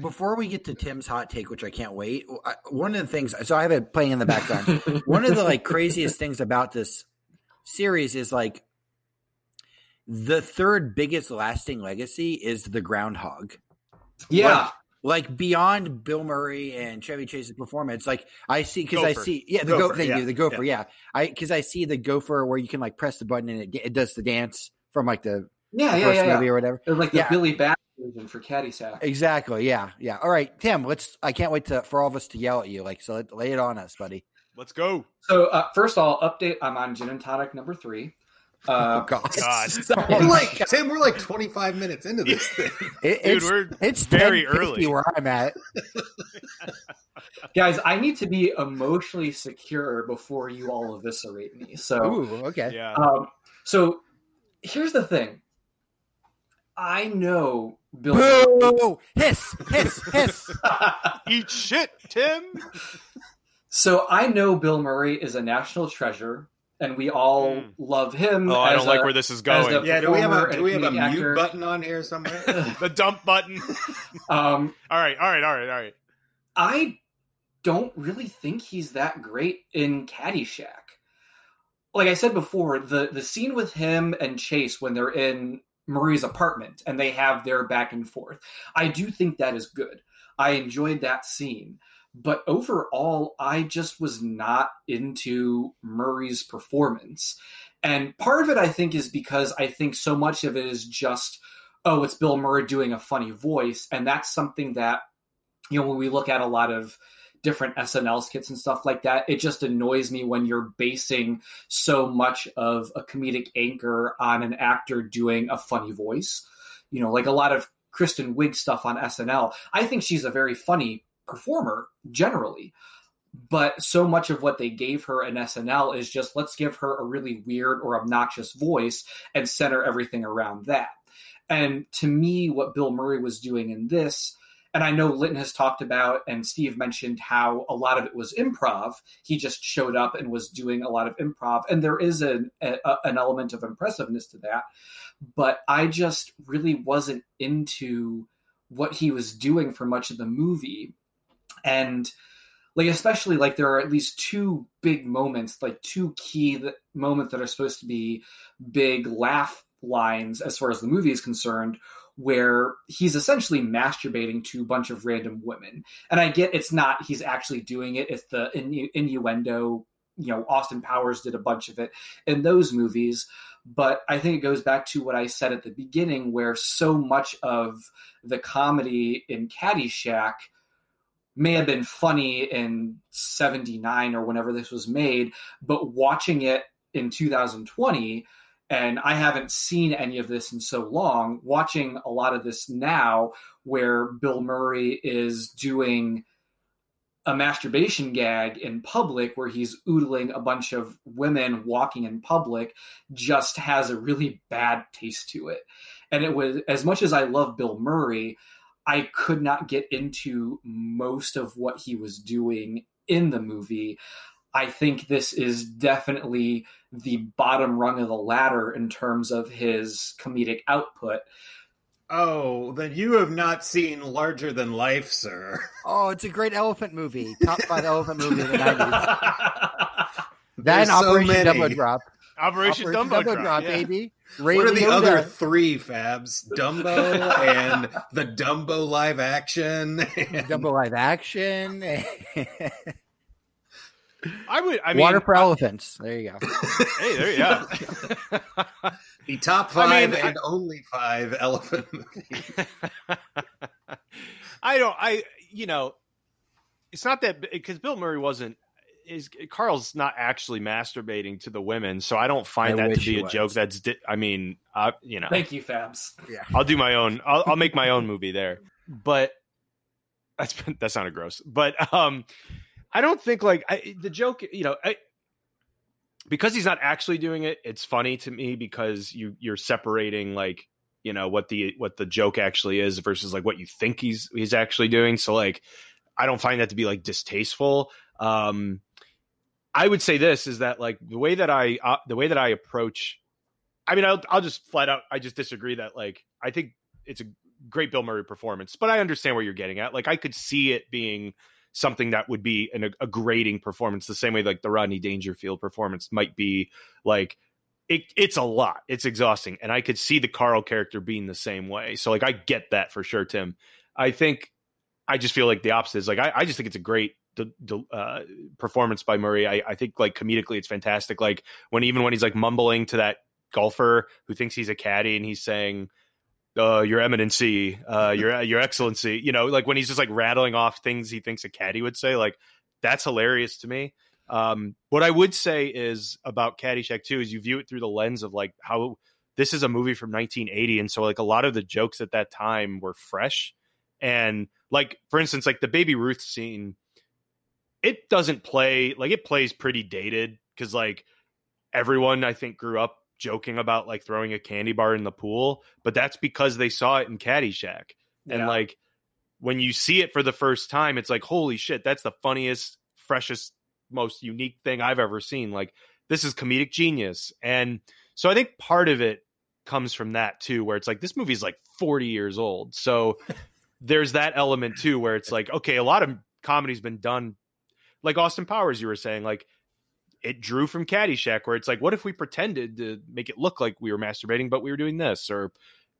before we get to Tim's hot take, which I can't wait, I- one of the things, so I have it playing in the background. [laughs] one of the like craziest things about this series is like the third biggest lasting legacy is the groundhog. yeah Like beyond Bill Murray and Chevy Chase's performance, like I see because I see yeah the Gopher, gopher, thank yeah, you the gopher yeah, I because I see the gopher where you can like press the button and it, it does the dance from like the yeah yeah first yeah, movie yeah. or whatever. They're like the billy bass version for caddyshack Exactly. Yeah. Yeah. All right, Tim. Let's. I can't wait to for all of us to yell at you. Like, so lay it on us, buddy. let's go. so uh, first of all update i'm on gin and tonic number three [laughs] uh, Oh God. [laughs] God. so- [laughs] we're like Tim. we're like 25 minutes into this thing It, Dude, it's we're it's very early. where I'm at. guys i need to be emotionally secure before you all eviscerate me so Ooh. Okay. yeah. um, so here's the thing i know bill Murray- Boo! Hiss! Hiss! Hiss! Eat shit, Tim. so i know bill murray is a national treasure and we all Mm. love him Oh, I don't like where this is going. yeah do we have a do we have a mute actor. button on here somewhere [laughs] the dump button. [laughs] um, all right, all right, all right, all right. I don't really think he's that great in Caddyshack. Like I said before, the the scene with him and Chase when they're in Murray's apartment and they have their back and forth, I do think that is good. I enjoyed that scene. But overall, I just was not into Murray's performance. And part of it, I think, is because I think so much of it is just, oh, it's Bill Murray doing a funny voice. And that's something that you know, when we look at a lot of different SNL skits and stuff like that, it just annoys me when you're basing so much of a comedic anchor on an actor doing a funny voice. You know, like a lot of Kristen Wiig stuff on SNL. I think she's a very funny performer generally. But so much of what they gave her in SNL is just let's give her a really weird or obnoxious voice and center everything around that. And to me, what Bill Murray was doing in this and I know Linton has talked about, and Steve mentioned how a lot of it was improv. He just showed up and was doing a lot of improv, and there is an a, an element of impressiveness to that. But I just really wasn't into what he was doing for much of the movie, and like especially like there are at least two big moments, like two key th- moments that are supposed to be big laugh lines as far as the movie is concerned where he's essentially masturbating to a bunch of random women. And I get it's not he's actually doing it; it's the innu- innuendo. You know, Austin Powers did a bunch of it in those movies, but I think it goes back to what I said at the beginning, where so much of the comedy in Caddyshack may have been funny in 79 or whenever this was made, but watching it in 2020, and I haven't seen any of this in so long, watching a lot of this now where Bill Murray is doing a masturbation gag in public where he's oodling a bunch of women walking in public just has a really bad taste to it. And it was as much as I love Bill Murray, I could not get into most of what he was doing in the movie. I think this is definitely the bottom rung of the ladder in terms of his comedic output. Oh, then you have not seen Larger Than Life, sir. [laughs] Oh, it's a great elephant movie. Top five elephant movie in the nineties. [laughs] There's Then so Operation many. Dumbo Drop. Operation, Operation Dumbo, Drop, yeah. baby. what are the Ray other Liotta. three Fabs? Dumbo [laughs] and the Dumbo live action. and- Dumbo live action? I would. I mean, Water for elephants. There you go. [laughs] hey, there you go. [laughs] the top I five mean, I- and only five elephant movies. I don't. I you know, it's not that because Bill Murray wasn't. Is Carl's not actually masturbating to the women, so I don't find I that to be a was. joke. That's di- I mean, I you know, Thank you, Fabs. Yeah, I'll do my own. I'll, I'll make my own movie there. But that's that sounded gross. But um, I don't think like I, the joke. You know, I, because he's not actually doing it. It's funny to me because you you're separating like you know what the what the joke actually is versus like what you think he's he's actually doing. So like, I don't find that to be like distasteful. Um, I would say this is that like the way that I uh, the way that I approach I mean, I'll, I'll just flat out. I just disagree that like I think it's a great Bill Murray performance, but I understand where you're getting at. Like I could see it being something that would be an, a grading performance, the same way like the Rodney Dangerfield performance might be. Like it, it's a lot. It's exhausting, and I could see the Carl character being the same way. So like I get that for sure, Tim. I think I just feel like the opposite is like I, I just think it's a great the, the uh, performance by Murray. I, I think like comedically it's fantastic. Like when even when he's like mumbling to that golfer who thinks he's a caddy and he's saying uh your eminency uh your [laughs] your excellency you know like when he's just like rattling off things he thinks a caddy would say like that's hilarious to me um what i would say is about caddyshack 2 is you view it through the lens of like how this is a movie from 1980 and so like a lot of the jokes at that time were fresh and like for instance like the baby ruth scene it doesn't play like it plays pretty dated because like everyone I think grew up joking about like throwing a candy bar in the pool, but that's because they saw it in Caddyshack. And like when you see it for the first time, it's like, holy shit, that's the funniest, freshest, most unique thing I've ever seen. Like this is comedic genius. And so I think part of it comes from that too, where it's like this movie's like 40 years old. So [laughs] there's that element too, where it's like, okay, a lot of comedy's been done like Austin Powers, you were saying, like it drew from Caddyshack, where it's like, what if we pretended to make it look like we were masturbating, but we were doing this or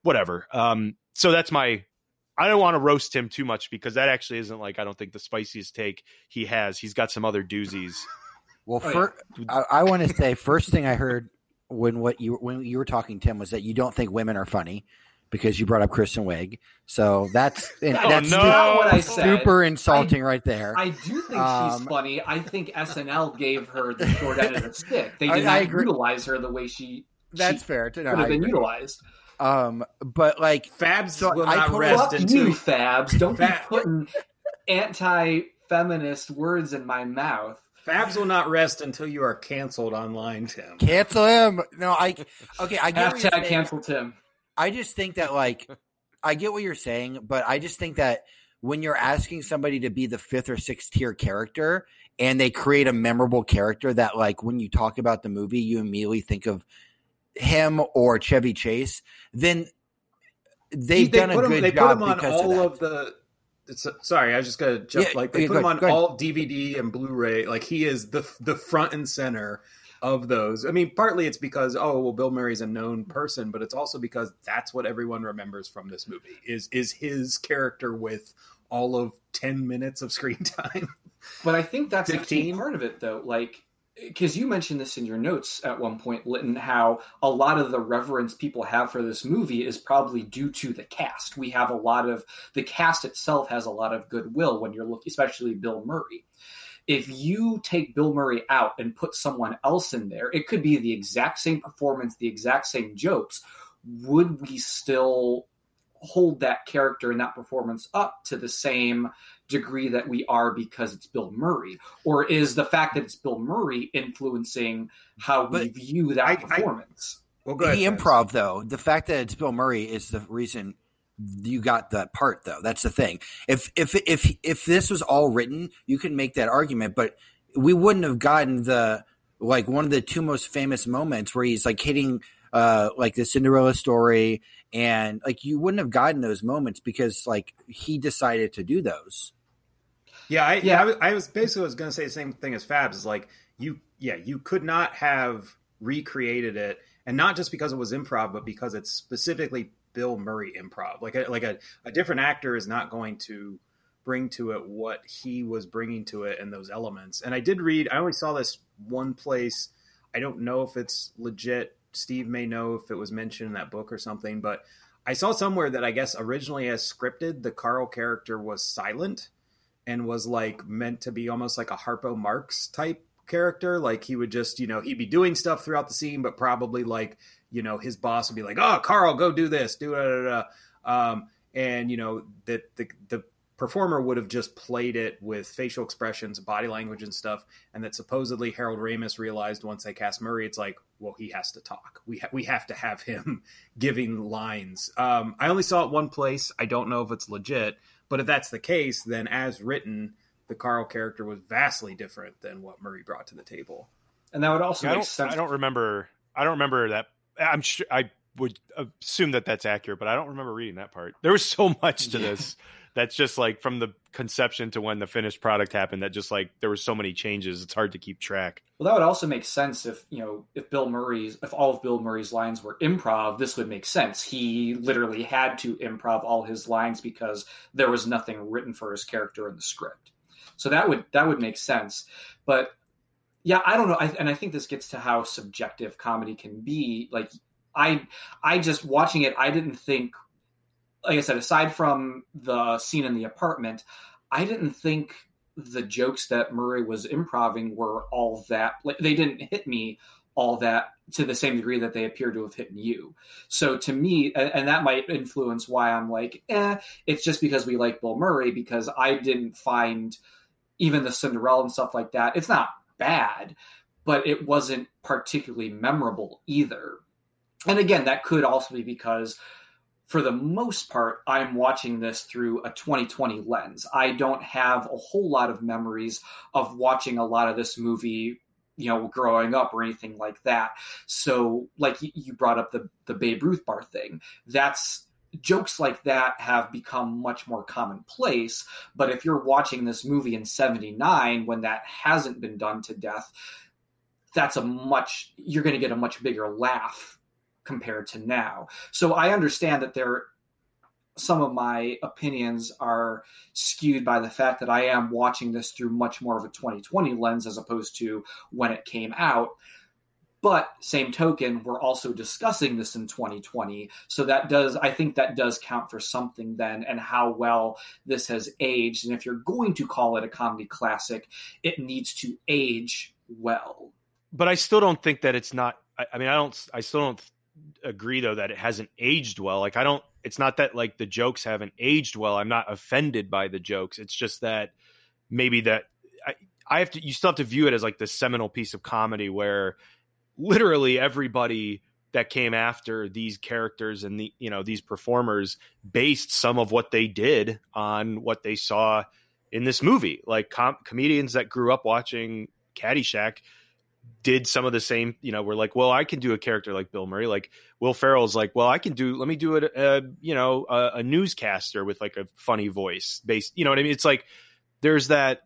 whatever. Um, so that's my. I don't want to roast him too much because that actually isn't like I don't think the spiciest take he has. He's got some other doozies. Well, Oh, fir- I, I want to say first thing I heard when what you when you were talking, Tim, was that you don't think women are funny because you brought up Kristen Wiig. So that's [laughs] and Oh, that's no. super, Not what I said. super insulting right there. I do think Um, she's funny. I think SNL gave her the short end of the [laughs] stick. They did I not agree. utilize her the way she that's she fair. To, no, could have been agree. utilized. Um, but like Fabs So will I not rest Fuck until you, Fabs. Don't be putting anti-feminist words in my mouth. Fabs will not rest until you are canceled online, Tim. cancel him. No, I okay. I get what you're Hashtag cancel Tim. I just think that like [laughs] I get what you're saying, but I just think that when you're asking somebody to be the fifth or sixth tier character and they create a memorable character that like when you talk about the movie you immediately think of him or Chevy Chase, then they've They done a put 'em- good they put job him on all of, of the. It's, sorry, I was just gonna jump. Yeah, like they yeah, put him ahead, on all DVD and Blu-ray. Like he is the the front and center. Of those. I mean, partly it's because oh well, Bill Murray's a known person, but it's also because that's what everyone remembers from this movie is is his character with all of ten minutes of screen [laughs] time. But I think that's a key 15? part of it, though. Like, because you mentioned this in your notes at one point, Linton, how a lot of the reverence people have for this movie is probably due to the cast. We have a lot of the cast itself has a lot of goodwill when you're looking, especially Bill Murray. If you take Bill Murray out and put someone else in there, it could be the exact same performance, the exact same jokes. Would we still hold that character and that performance up to the same degree that we are because it's Bill Murray? Or is the fact that it's Bill Murray influencing how we But view that I- I- performance? Well, go ahead. the Travis. improv though the fact that it's bill murray is the reason you got that part though that's the thing if if if if this was all written you can make that argument but we wouldn't have gotten the like one of the two most famous moments where he's like hitting uh like the cinderella story and like you wouldn't have gotten those moments because like he decided to do those Yeah, I, Yeah. yeah. I was, I was basically was going to say the same thing as Fabs. Is like you, yeah, you could not have recreated it, and not just because it was improv, but because it's specifically Bill Murray improv. Like a, like a, a different actor is not going to bring to it what he was bringing to it and those elements. And I did read. I only saw this one place. I don't know if it's legit. Steve may know if it was mentioned in that book or something, but I saw somewhere that I guess originally as scripted, the Carl character was silent and was like meant to be almost like a Harpo Marx type character. Like he would just, you know, he'd be doing stuff throughout the scene, but probably like, you know, his boss would be like, "Oh, Carl, go do this, do da da da," um, and you know that the the performer would have just played it with facial expressions, body language, and stuff. And that supposedly Harold Ramis realized once they cast Murray, it's like, well, he has to talk. We ha- we have to have him [laughs] giving lines. Um, I only saw it one place. I don't know if it's legit, but if that's the case, then as written, the Carl character was vastly different than what Murray brought to the table. And that would also I make don't, sense. I don't remember. I don't remember that. I'm sure. I would assume that that's accurate, but I don't remember reading that part. There was so [laughs] much to this that's just like from the conception to when the finished product happened. That just like there were so many changes. It's hard to keep track. Well, that would also make sense if you know if Bill Murray's if all of Bill Murray's lines were improv. This would make sense. He literally had to improv all his lines because there was nothing written for his character in the script. So that would that would make sense. But yeah, I don't know. I, and I think this gets to how subjective comedy can be. Like I I just watching it, I didn't think. Like I said, aside from the scene in the apartment, I didn't think the jokes that Murray was improving were all that like they didn't hit me all that to the same degree that they appear to have hit you. So to me, and, and that might influence why I'm like, eh, it's just because we like Bill Murray because I didn't find even the Cinderella and stuff like that. It's not bad, but it wasn't particularly memorable either. And again, that could also be because for the most part, I'm watching this through a 2020 lens. I don't have a whole lot of memories of watching a lot of this movie, you know, growing up or anything like that. So, like you brought up the the Babe Ruth bar thing, that's jokes like that have become much more commonplace. But if you're watching this movie in '79 when that hasn't been done to death, that's a much you're going to get a much bigger laugh compared to now. So I understand that there some of my opinions are skewed by the fact that I am watching this through much more of a 2020 lens as opposed to when it came out. But same token, we're also discussing this in 2020. So that does, I think that does count for something then and how well this has aged. And if you're going to call it a comedy classic, it needs to age well. But I still don't think that it's not. I, I mean, I don't. I still don't agree though that it hasn't aged well. Like I don't. It's not that like the jokes haven't aged well. I'm not offended by the jokes. It's just that maybe that I, I have to. You still have to view it as like the seminal piece of comedy where literally everybody that came after these characters and the you know these performers based some of what they did on what they saw in this movie. Like com- comedians that grew up watching Caddyshack did some of the same. You know, were like, well, I can do a character like Bill Murray. Like Will Ferrell's like, well, I can do. Let me do it. Uh, you know, a, a newscaster with like a funny voice based. You know what I mean? It's like there's that.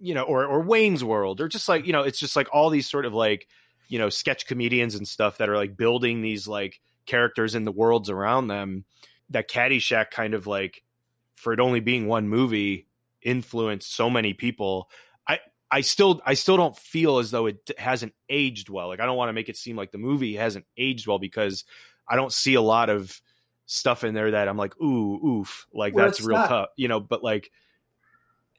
You know, or or Wayne's World, or just like you know, it's just like all these sort of like you know sketch comedians and stuff that are like building these like characters in the worlds around them that Caddyshack kind of like for it only being one movie influenced so many people. I i still i still don't feel as though it hasn't aged well. Like i don't want to make it seem like the movie hasn't aged well because i don't see a lot of stuff in there that i'm like ooh oof like Well, that's real not- tough you know but like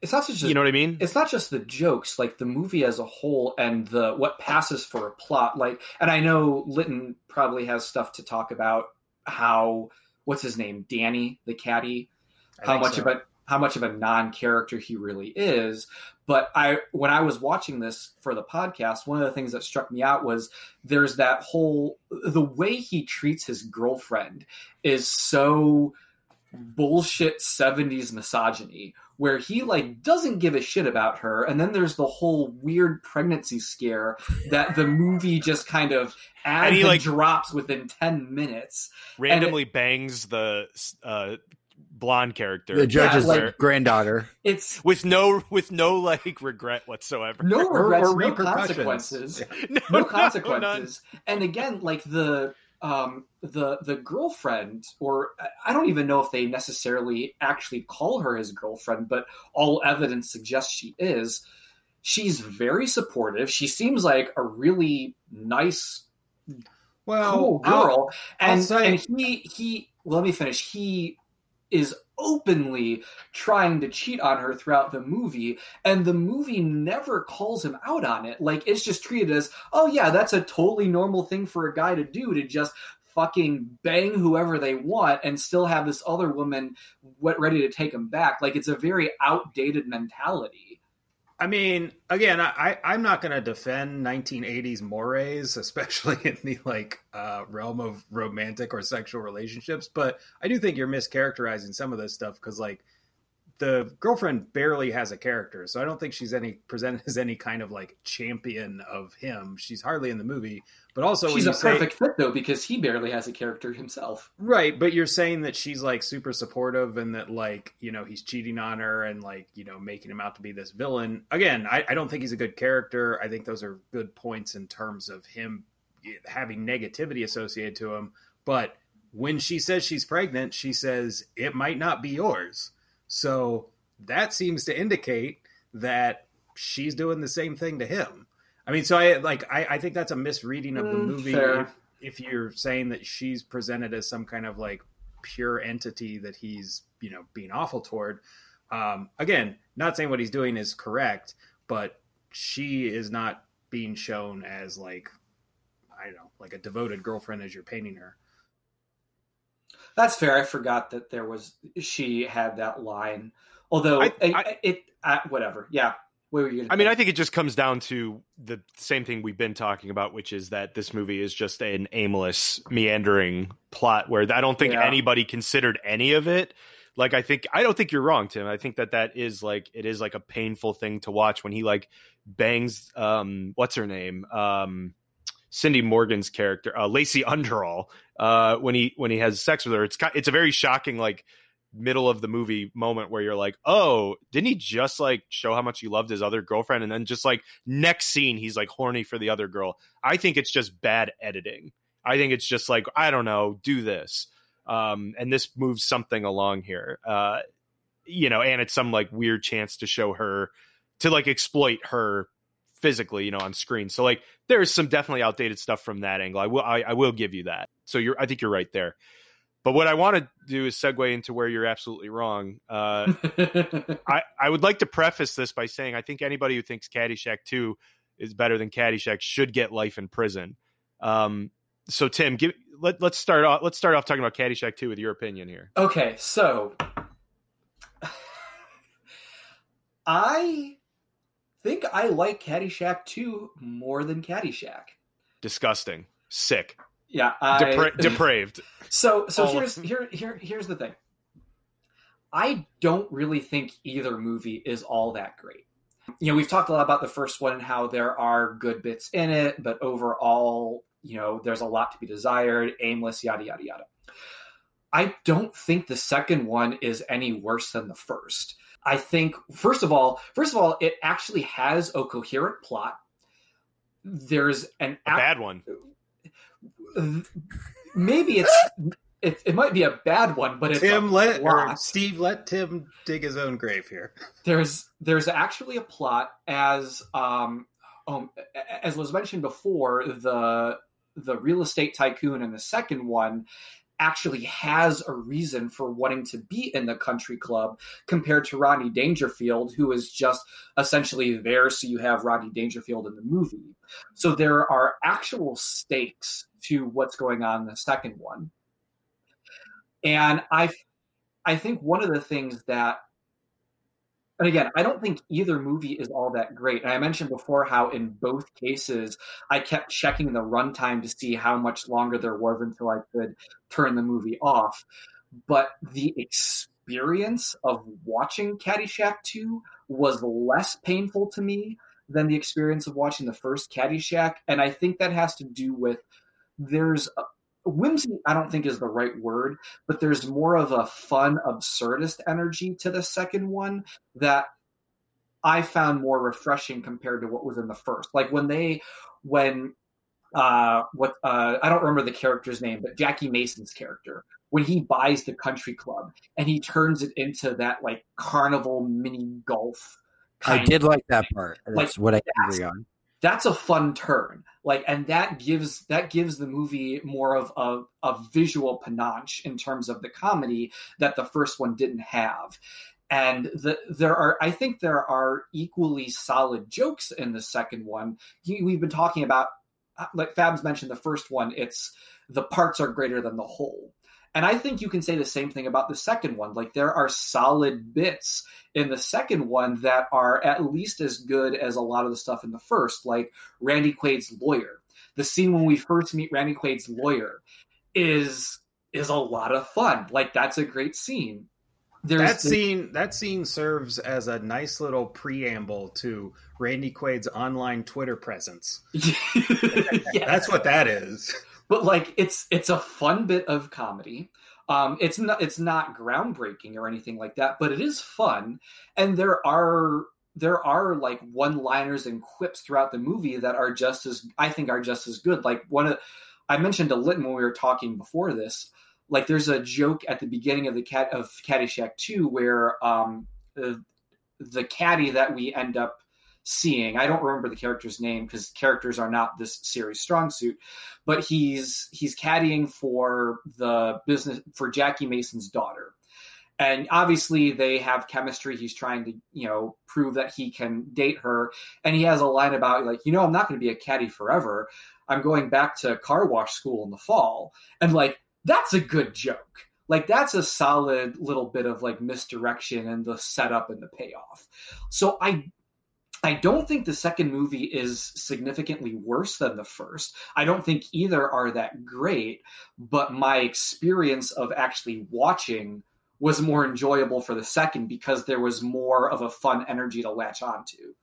It's not just you know what i mean it's not just the jokes like the movie as a whole and the what passes for a plot like and i know linton probably has stuff to talk about how what's his name danny the caddy I how much so. of a how much of a non-character he really is but i when i was watching this for the podcast one of the things that struck me out was there's that whole the way he treats his girlfriend is so bullshit 70s misogyny where he like doesn't give a shit about her and then there's the whole weird pregnancy scare that the movie just kind of adds And he, and like- drops within 10 minutes randomly bangs the uh blonde character The judge's Yeah, like- granddaughter. it's with no with no like regret whatsoever no regrets or no repercussions. consequences [laughs] no, no no, consequences. and again, like the um the the girlfriend, or I don't even know if they necessarily actually call her his girlfriend, but all evidence suggests she is. She's very supportive. She seems like a really nice, well, cool I'll- girl. I'll and say- and he he. Let me finish. He is openly trying to cheat on her throughout the movie and the movie never calls him out on it. Like it's just treated as oh yeah that's a totally normal thing for a guy to do to just fucking bang whoever they want and still have this other woman ready to take him back. Like it's a very outdated mentality I mean, again, I, I'm not going to defend 1980s mores, especially [laughs] in the like uh, realm of romantic or sexual relationships. But I do think you're mischaracterizing some of this stuff because, like, the girlfriend barely has a character, so I don't think she's any presented as any kind of like champion of him. She's hardly in the movie, but also she's a say- perfect fit though because he barely has a character himself Right, but you're saying that she's like super supportive and that like, you know, he's cheating on her and like, you know, making him out to be this villain. Again, I, I don't think he's a good character. I think those are good points in terms of him having negativity associated to him. But when she says she's pregnant, she says it might not be yours. So that seems to indicate that she's doing the same thing to him. I mean, so I like I, I think that's a misreading of the Mm, movie if, if you're saying that she's presented as some kind of like pure entity that he's you know being awful toward. Um, again, not saying what he's doing is correct, but she is not being shown as like I don't know, like a devoted girlfriend as you're painting her. That's fair. I forgot that there was she had that line. Although I- it, I- it, uh, whatever. Yeah. What were you? Gonna I mean. I think it just comes down to the same thing we've been talking about, which is that this movie is just an aimless, meandering plot where I don't think Yeah. anybody considered any of it. Like, I think I don't think you're wrong, Tim. I think that that is like it is like a painful thing to watch when he like bangs um what's her name um Cindy Morgan's character uh, Lacey Underall uh when he when he has sex with her. It's it's a very shocking like middle of the movie moment where you're like, oh, didn't he just like show how much he loved his other girlfriend? And then just like next scene, he's like horny for the other girl. I think it's just bad editing. I think it's just like, I don't know, do this. Um, and this moves something along here. Uh, you know, and it's some like weird chance to show her to like exploit her physically, you know, on screen. So like there's some definitely outdated stuff from that angle. I will I, I will give you that. So you're I think you're right there. But what I want to do is segue into where you're absolutely wrong. Uh, [laughs] I, I would like to preface this by saying I think anybody who thinks Caddyshack 2 is better than Caddyshack should get life in prison. Um, so Tim, give, let, let's start off. Let's start off talking about Caddyshack 2 with your opinion here. Okay, so [sighs] I think I like Caddyshack 2 more than Caddyshack. Disgusting, sick, Yeah, I, Depra- depraved. [laughs] So so All- here's here here here's the thing. I don't really think either movie is all that great. You know, we've talked a lot about the first one and how there are good bits in it, but overall, you know, there's a lot to be desired, aimless, yada yada yada. I don't think the second one is any worse than the first. I think first of all, first of all, it actually has a coherent plot. there's an A bad one. maybe it's it, it might be a bad one, but it's Tim a let or plot. Steve let Tim dig his own grave here. there's there's actually a plot as um um as was mentioned before the the real estate tycoon in the second one actually has a reason for wanting to be in the country club compared to Rodney Dangerfield who is just essentially there so you have Rodney Dangerfield in the movie. So there are actual stakes to what's going on in the second one. And I I think one of the things that and again, I don't think either movie is all that great. And I mentioned before how in both cases I kept checking the runtime to see how much longer there was until I could turn the movie off. But the experience of watching Caddyshack 2 was less painful to me than the experience of watching the first Caddyshack. And I think that has to do with there's a, whimsy, I don't think is the right word, but there's more of a fun, absurdist energy to the second one that I found more refreshing compared to what was in the first. Like when they, when, uh, what, uh, I don't remember the character's name, but Jackie Mason's character, when he buys the country club and he turns it into that like carnival mini golf. I did like that part. That's Like, what I agree on. That's a fun turn. Like and that gives that gives the movie more of a, a visual panache in terms of the comedy that the first one didn't have. And the, there are i think there are equally solid jokes in the second one. We've been talking about uh, like fabs mentioned the first one it's the parts are greater than the whole and i think you can say the same thing about the second one like there are solid bits in the second one that are at least as good as a lot of the stuff in the first, like Randy Quaid's lawyer. The scene when we first meet Randy Quaid's lawyer is is a lot of fun. Like that's a great scene. There's that scene that scene serves as a nice little preamble to Randy Quaid's online Twitter presence. [laughs] Yes. That's what that is. But like it's it's a fun bit of comedy. Um it's not it's not groundbreaking or anything like that but it is fun. And there are there are like one liners and quips throughout the movie that are just as i think are just as good. Like one of i mentioned to Linton when we were talking before this like there's a joke at the beginning of the cat of caddyshack 2 where um the, the caddy that we end up seeing i don't remember the character's name because characters are not this series strong suit but he's he's caddying for the business for Jackie Mason's daughter. And obviously they have chemistry. He's trying to, you know, prove that he can date her. And he has a line about like, you know, I'm not going to be a caddy forever. I'm going back to car wash school in the fall. And like that's a good joke. Like that's a solid little bit of like misdirection and the setup and the payoff. So I I don't think the second movie is significantly worse than the first. I don't think either are that great, but my experience of actually watching was more enjoyable for the second because there was more of a fun energy to latch onto.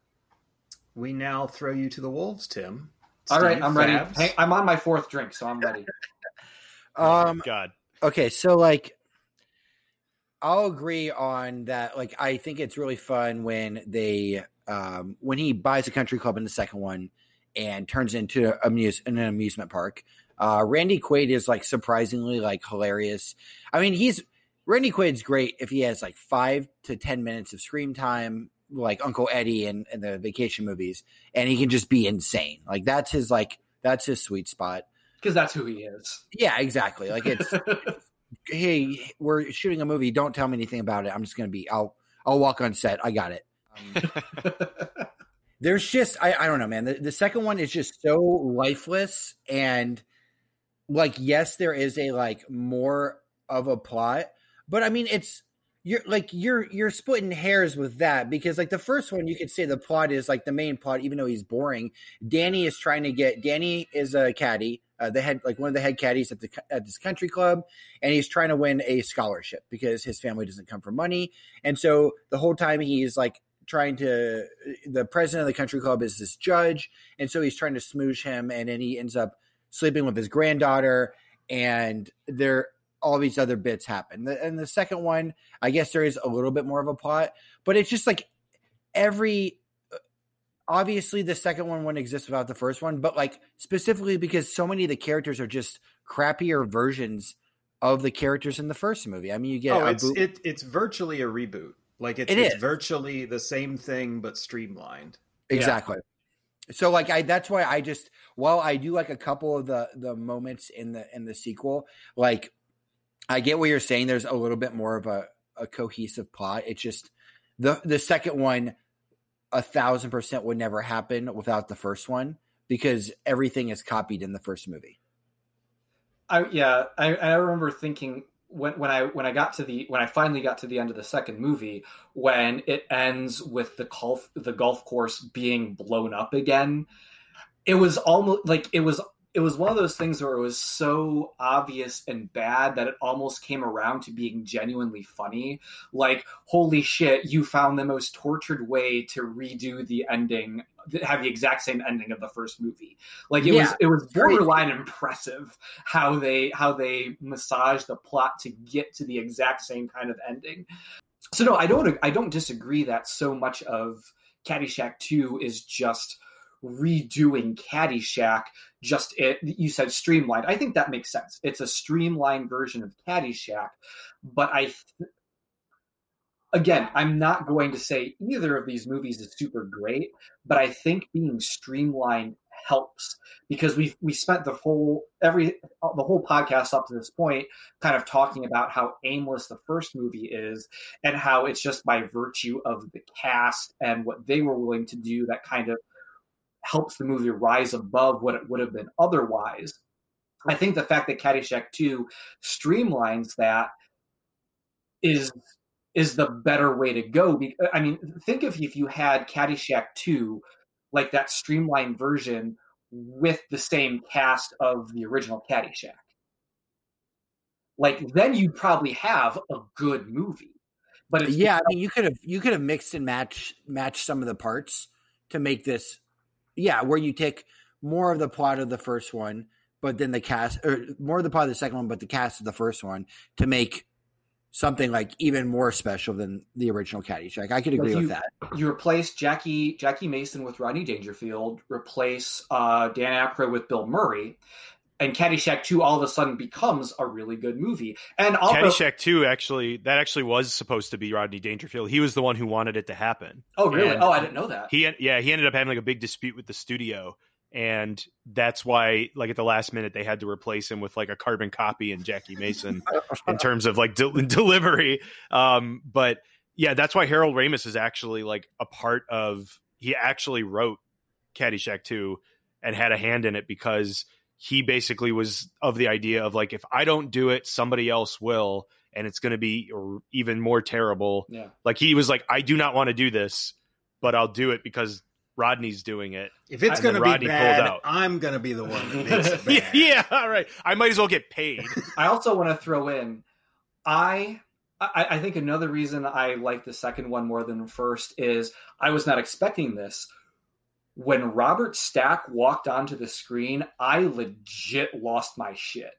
We now throw you to the wolves, Tim. All right, Steve, I'm ready. Fabs? Hey, I'm on my fourth drink, so I'm ready. [laughs] Um, God. okay, so like, I'll agree on that. Like, I think it's really fun when they, um, when he buys a country club in the second one and turns it into amuse an amusement park. Uh, Randy Quaid is like surprisingly like hilarious. I mean, he's Randy Quaid's great if he has like five to ten minutes of screen time, like Uncle Eddie in, in the vacation movies, and he can just be insane. Like that's his like that's his sweet spot. Because that's who he is. Yeah, exactly. Like it's [laughs] hey, we're shooting a movie. Don't tell me anything about it. I'm just gonna be. I'll I'll walk on set. I got it. Um, [laughs] there's just I, I don't know, man. The, the second one is just so lifeless and like yes, there is a like more of a plot, but I mean it's you're like you're you're splitting hairs with that because like the first one you could say the plot is like the main plot even though he's boring. Danny is trying to get Danny is a caddy, uh, the head like one of the head caddies at the at this country club, and he's trying to win a scholarship because his family doesn't come from money, and so the whole time he's like trying to the president of the country club is this judge and so he's trying to smooch him and then he ends up sleeping with his granddaughter and there all these other bits happen The- and the second one i guess there is a little bit more of a plot but it's just like every obviously the second one wouldn't exist without the first one, but like specifically because so many of the characters are just crappier versions of the characters in the first movie. I mean, you get oh, it's Bo- it, it's virtually a reboot. Like it's, It it's is. virtually the same thing but streamlined. exactly. So like I that's why I just while I do like a couple of the the moments in the in the sequel, like I get what you're saying. There's a little bit more of a, a cohesive plot. It's just the the second one, a thousand percent would never happen without the first one because everything is copied in the first movie. I yeah, I, I remember thinking when when I when I got to the when I finally got to the end of the second movie when it ends with the golf the golf course being blown up again. It was almost like it was it was one of those things where it was so obvious and bad that it almost came around to being genuinely funny. Like, holy shit, you found the most tortured way to redo the ending, have the exact same ending of the first movie. Like it was it was borderline impressive how they how they massaged the plot to get to the exact same kind of ending. So no, I don't I don't disagree that so much of Caddyshack 2 is just redoing Caddyshack just it you said streamlined. I think that makes sense. It's a streamlined version of Caddyshack, but I th- again, I'm not going to say either of these movies is super great, but I think being streamlined helps because we we spent the whole every uh, the whole podcast up to this point kind of talking about how aimless the first movie is and how it's just by virtue of the cast and what they were willing to do that kind of helps the movie rise above what it would have been otherwise. I think the fact that Caddyshack 2 streamlines that is is the better way to go. I mean, think of if you had Caddyshack 2, like that streamlined version with the same cast of the original Caddyshack. Like then you'd probably have a good movie. But Yeah, I mean, you could have you could have mixed and match matched some of the parts to make this. Yeah, where you take more of the plot of the first one, but then the cast, or more of the plot of the second one, but the cast of the first one to make something like even more special than the original Caddyshack. I could agree you- with that. you replace Jackie Jackie Mason with Rodney Dangerfield, replace uh, Dan Aykroyd with Bill Murray, and Caddyshack Two all of a sudden becomes a really good movie. And also, Caddyshack 2 actually that actually was supposed to be Rodney Dangerfield. He was the one who wanted it to happen. oh really? and- oh, I didn't know that. He yeah, he ended up having like a big dispute with the studio and that's why like at the last minute they had to replace him with like a carbon copy and Jackie Mason [laughs] in terms of like de- [laughs] delivery. Um but yeah, that's why Harold Ramis is actually like a part of he actually wrote Caddyshack 2 and had a hand in it because he basically was of the idea of like if I don't do it somebody else will and it's going to be even more terrible Yeah. like he was like, I do not want to do this, but I'll do it because Rodney's doing it. If it's going to be Rodney pulled bad, out. I'm going to be the one that [laughs] makes it Yeah, bad. [laughs] yeah, all right. I might as well get paid. [laughs] I also want to throw in, I. I, I think another reason I like the second one more than the first is I was not expecting this. When Robert Stack walked onto the screen, I legit lost my shit.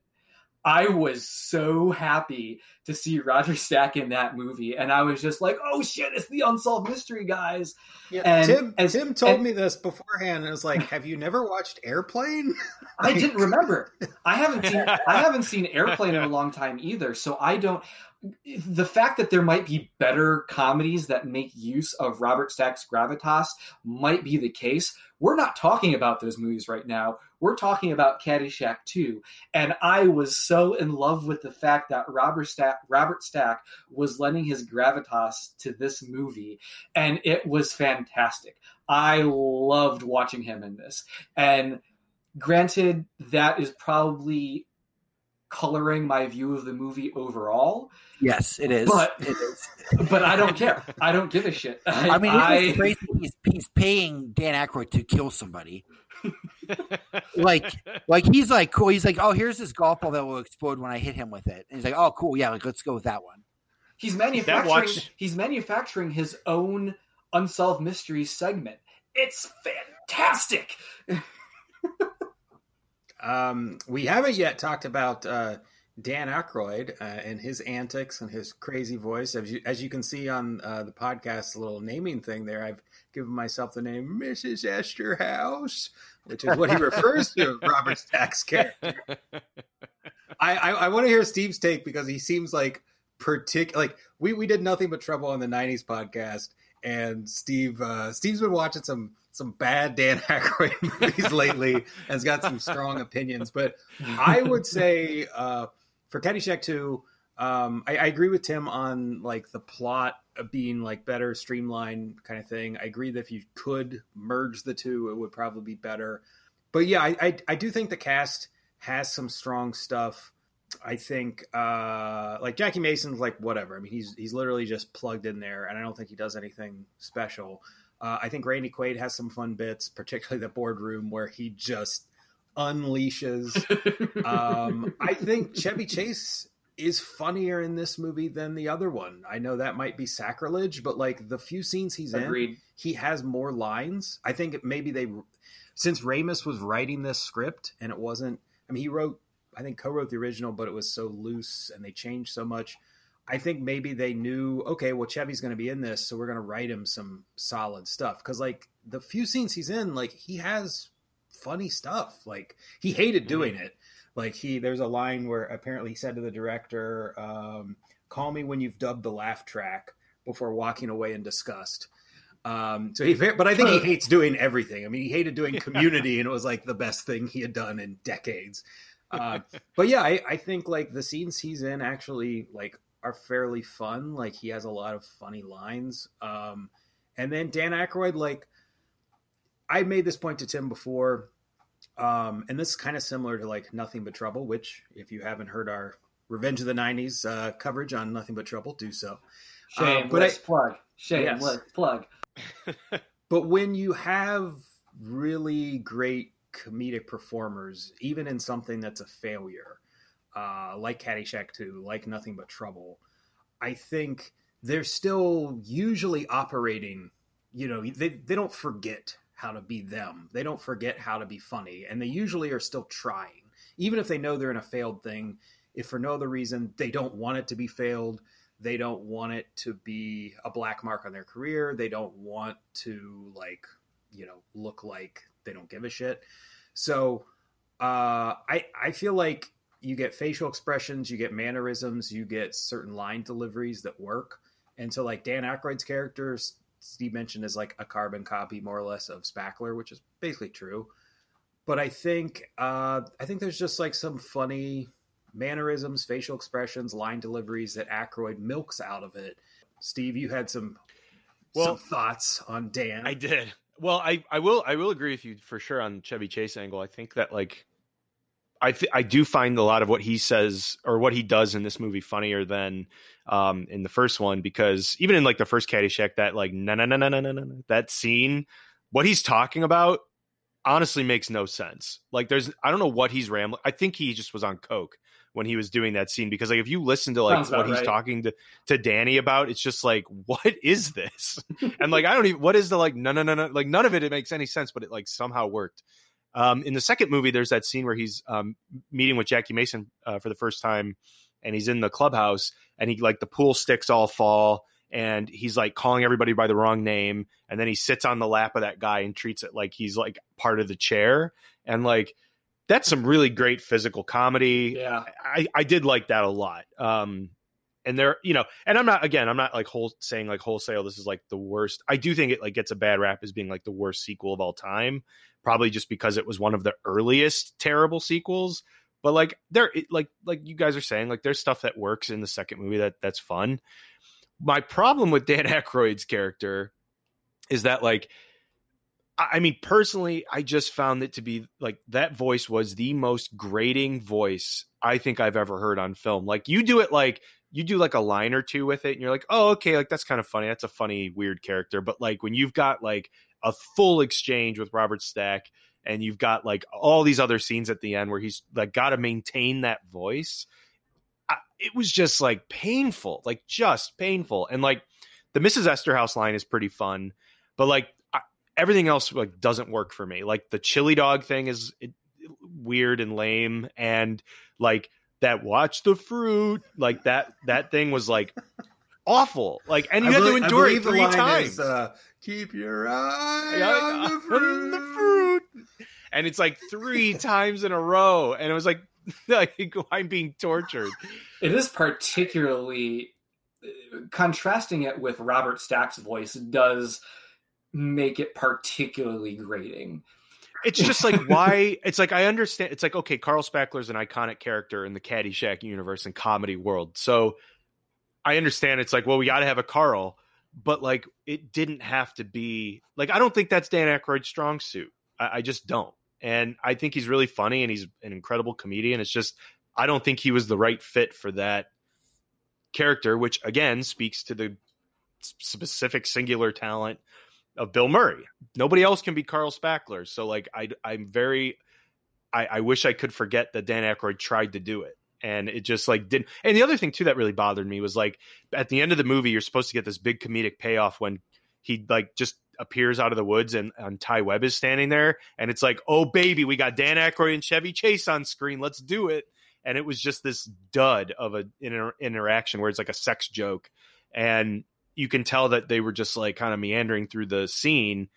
I was so happy to see Roger Stack in that movie, and I was just like, "Oh shit, it's the unsolved mystery guys!" Yeah, And Tim, as- Tim told and- me this beforehand, and was like, "Have you never watched Airplane?" I didn't [laughs] remember. I haven't seen I haven't seen Airplane in a long time either. So I don't. The fact that there might be better comedies that make use of Robert Stack's gravitas might be the case. We're not talking about those movies right now. We're talking about Caddyshack 2. And I was so in love with the fact that Robert Stack, Robert Stack was lending his gravitas to this movie. And it was fantastic. I loved watching him in this. And granted that is probably coloring my view of the movie overall Yes, it is. But- it is. [laughs] but i don't care i don't give a shit i, I mean, I- it's crazy. He's, he's paying Dan Aykroyd to kill somebody. [laughs] Like, like he's like cool. He's like, oh, here's this golf ball that will explode when I hit him with it. And he's like, oh, cool, yeah, like let's go with that one. he's manufacturing watch- he's manufacturing his own unsolved mysteries segment it's fantastic [laughs] Um, we haven't yet talked about uh, Dan Aykroyd uh, and his antics and his crazy voice. As you, as you can see on uh, the podcast little naming thing there, I've given myself the name Mrs. Esterhaus, which is what he refers to Robert Stack's character. [laughs] I, I, I want to hear Steve's take because he seems like particular. Like we we did nothing but trouble on the '90s podcast, and Steve uh, Steve's been watching some some bad Dan [laughs] Aykroyd movies lately and has got some strong opinions. But I would say uh, for Caddyshack 2, um, I, I, agree with Tim on like the plot being like better streamlined kind of thing. I agree that if you could merge the two, it would probably be better. But yeah, I, I, I do think the cast has some strong stuff. I think uh, like Jackie Mason's like whatever. I mean, he's he's literally just plugged in there, and I don't think he does anything special. Uh, I think Randy Quaid has some fun bits, particularly the boardroom where he just unleashes. [laughs] um, I think Chevy Chase is funnier in this movie than the other one. I know that might be sacrilege, but like the few scenes he's Agreed. in, he has more lines. I think maybe they, since Ramis was writing this script and it wasn't, I mean, he wrote, I think co wrote the original, but it was so loose and they changed so much. I think maybe they knew, okay, well, Chevy's going to be in this, so we're going to write him some solid stuff. Because, like, the few scenes he's in, like, he has funny stuff. Like, he hated mm-hmm. doing it. Like, he, there's a line where apparently he said to the director, um, call me when you've dubbed the laugh track before walking away in disgust. Um, so he, but I think he [laughs] hates doing everything. I mean, he hated doing community and it was like the best thing he had done in decades. Uh, but yeah, I, I think like the scenes he's in actually like are fairly fun. Like he has a lot of funny lines. Um, and then Dan Aykroyd, like I made this point to Tim before, um, and this is kind of similar to like Nothing But Trouble, which if you haven't heard our Revenge of the '90s uh, coverage on Nothing But Trouble, do so. Shame, um, but let's I, plug. Shame, yes. plug. [laughs] but when you have really great comedic performers, even in something that's a failure, uh, like Caddyshack 2, like Nothing But Trouble, I think they're still usually operating, you know, they, they don't forget how to be them. They don't forget how to be funny. And they usually are still trying. Even if they know they're in a failed thing, if for no other reason they don't want it to be failed, they don't want it to be a black mark on their career. They don't want to like, you know, look like they don't give a shit. So uh, I I feel like you get facial expressions, you get mannerisms, you get certain line deliveries that work. And so, like Dan Aykroyd's character, Steve mentioned is like a carbon copy, more or less, of Spackler, which is basically true. But I think uh, I think there's just like some funny mannerisms, facial expressions, line deliveries that Aykroyd milks out of it. Steve, you had some well, some thoughts on Dan. I did. Well, I, I will I will agree with you for sure on Chevy Chase angle. I think that like I th- I do find a lot of what he says or what he does in this movie funnier than um, in the first one because even in like the first Caddyshack, that like no no no no no no no that scene, what he's talking about honestly makes no sense. Like there's I don't know what he's rambling. I think he just was on coke when he was doing that scene because like if you listen to like Sounds what he's right. talking to to Danny about, it's just like what is this? [laughs] and like I don't even what is the like no no no no like none of it it makes any sense, but it like somehow worked. Um, in the second movie, there's that scene where he's um, meeting with Jackie Mason uh, for the first time, and he's in the clubhouse, and he like the pool sticks all fall, and he's like calling everybody by the wrong name, and then he sits on the lap of that guy and treats it like he's like part of the chair, and like that's some really great physical comedy. Yeah, I, I did like that a lot. Um, and they're you know, and I'm not again, I'm not like whole saying like wholesale. This is like the worst. I do think it like gets a bad rap as being like the worst sequel of all time probably just because it was one of the earliest terrible sequels. But like there, like like you guys are saying, like there's stuff that works in the second movie that that's fun. My problem with Dan [laughs] Aykroyd's character is that like I mean, personally, I just found it to be like that voice was the most grating voice I think I've ever heard on film. Like you do it like you do like a line or two with it and you're like, oh, okay, like that's kind of funny. That's a funny, weird character. But like when you've got like a full exchange with Robert Stack, and you've got like all these other scenes at the end where he's like got to maintain that voice. I, it was just like painful, like just painful, and like the Mrs. Esterhaus line is pretty fun, but like I, everything else like doesn't work for me. Like the chili dog thing is it, weird and lame, and like that watch the fruit like that that thing was like awful like and you I had believe- to endure it three times is, uh, Keep your eye Yeah, on the [laughs] on fruit. the fruit. and it's like three [laughs] times in a row and it was like [laughs] like i'm being tortured It is particularly contrasting it with Robert Stack's voice does make it particularly grating. It's just like why [laughs] it's like I understand it's like okay, Carl Spackler's an iconic character in the Caddyshack universe and comedy world. So I understand it's like, well, we gotta have a Carl, but like it didn't have to be like I don't think that's Dan Aykroyd's strong suit. I, I just don't. And I think he's really funny and he's an incredible comedian. It's just I don't think he was the right fit for that character, which again speaks to the specific singular talent of Bill Murray. Nobody else can be Carl Spackler. So like I I'm very I, I wish I could forget that Dan Aykroyd tried to do it. And it just like didn't and the other thing too that really bothered me was like at the end of the movie you're supposed to get this big comedic payoff when he like just appears out of the woods and, and Ty Webb is standing there and it's like, oh baby, we got Dan Aykroyd and Chevy Chase on screen. Let's do it. And it was just this dud of a inter- interaction where it's like a sex joke. And you can tell that they were just like kind of meandering through the scene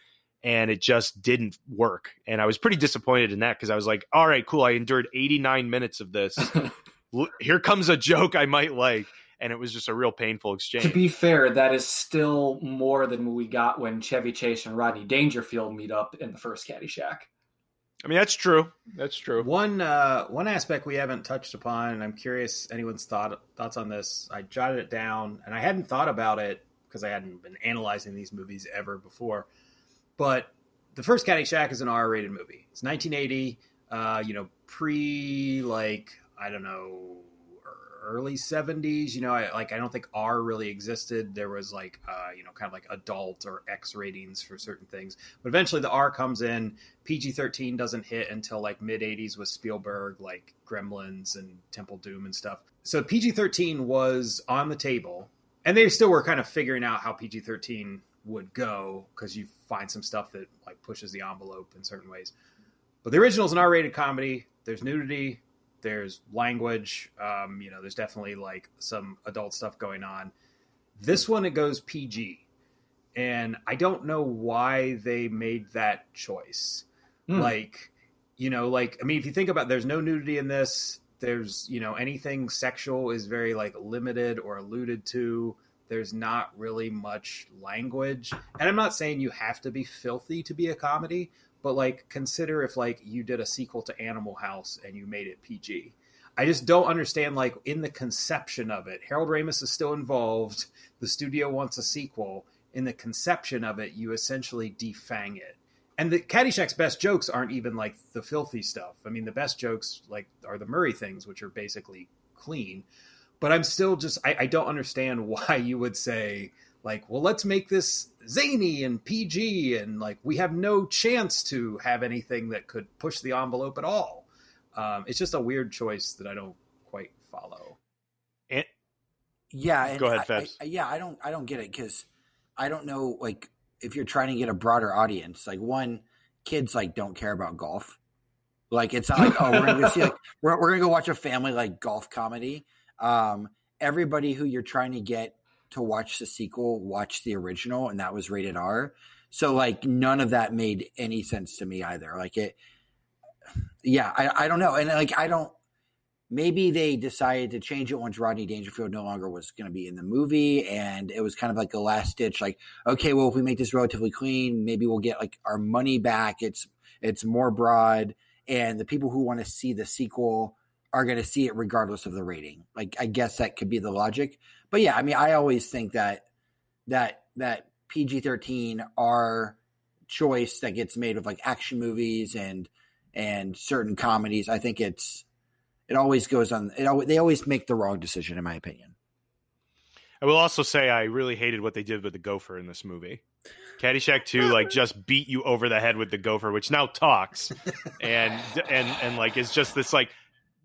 and it just didn't work. And I was pretty disappointed in that because I was like, all right, cool. I endured 89 minutes of this. [laughs] Here comes a joke I might like. And it was just a real painful exchange. To be fair, that is still more than we got when Chevy Chase and Rodney Dangerfield meet up in the first Caddyshack. I mean, that's true. That's true. One uh, one aspect we haven't touched upon, and I'm curious anyone's thought thoughts on this. I jotted it down, and I hadn't thought about it because I hadn't been analyzing these movies ever before. But the first Caddyshack is an R-rated movie. It's 1980. Uh, you know, pre like I don't know early 70s you know I, like i don't think r really existed there was like uh you know kind of like adult or x ratings for certain things but eventually the r comes in PG-13 doesn't hit until like mid 80s with Spielberg like Gremlins and Temple Doom and stuff. So PG-13 was on the table and they still were kind of figuring out how PG-13 would go cuz you find some stuff that like pushes the envelope in certain ways. But the original is an R-rated comedy. There's nudity, there's language, um, you know, there's definitely like some adult stuff going on. This one it goes PG. And I don't know why they made that choice Hmm. like you know like i mean if you think about there's no nudity in this there's you know anything sexual is very like limited or alluded to. There's not really much language. And i'm not saying you have to be filthy to be a comedy but like consider if like you did a sequel to animal house and you made it pg i just don't understand like in the conception of it. Harold ramis is still involved. The studio wants a sequel. In the conception of it you essentially defang it and the Caddyshack's best jokes aren't even like the filthy stuff. I mean, the best jokes like are the Murray things, which are basically clean. But I'm still just I, I don't understand [laughs] why you would say like, well, let's make this zany and PG, and like we have no chance to have anything that could push the envelope at all. Um, it's just a weird choice that I don't quite follow. And, Yeah, and Go ahead, I- I- yeah, I don't, I don't get it because I don't know, like, if you're trying to get a broader audience. Like, one, kids like don't care about golf. Like, it's not like, oh, we're gonna go see like [laughs] we're we're gonna go watch a family like golf comedy. Um, everybody who you're trying to get to watch the sequel watched the original, and that was rated R. So, like, none of that made any sense to me either. Like, it, yeah, I, I don't know, and like, I don't maybe they decided to change it once Rodney Dangerfield no longer was going to be in the movie, and it was kind of like a last ditch. Like, okay, well, if we make this relatively clean, maybe we'll get like our money back. It's it's more broad, and the people who want to see the sequel are going to see it regardless of the rating. Like, I guess that could be the logic. But yeah, I mean, I always think that that that PG thirteen R choice that gets made with like action movies and and certain comedies. I think it's it always goes on. It always, they always make the wrong decision, in my opinion. I will also say I really hated what they did with the gopher in this movie. Caddyshack 2 like [laughs] just beat you over the head with the gopher which now talks and and and like is just this like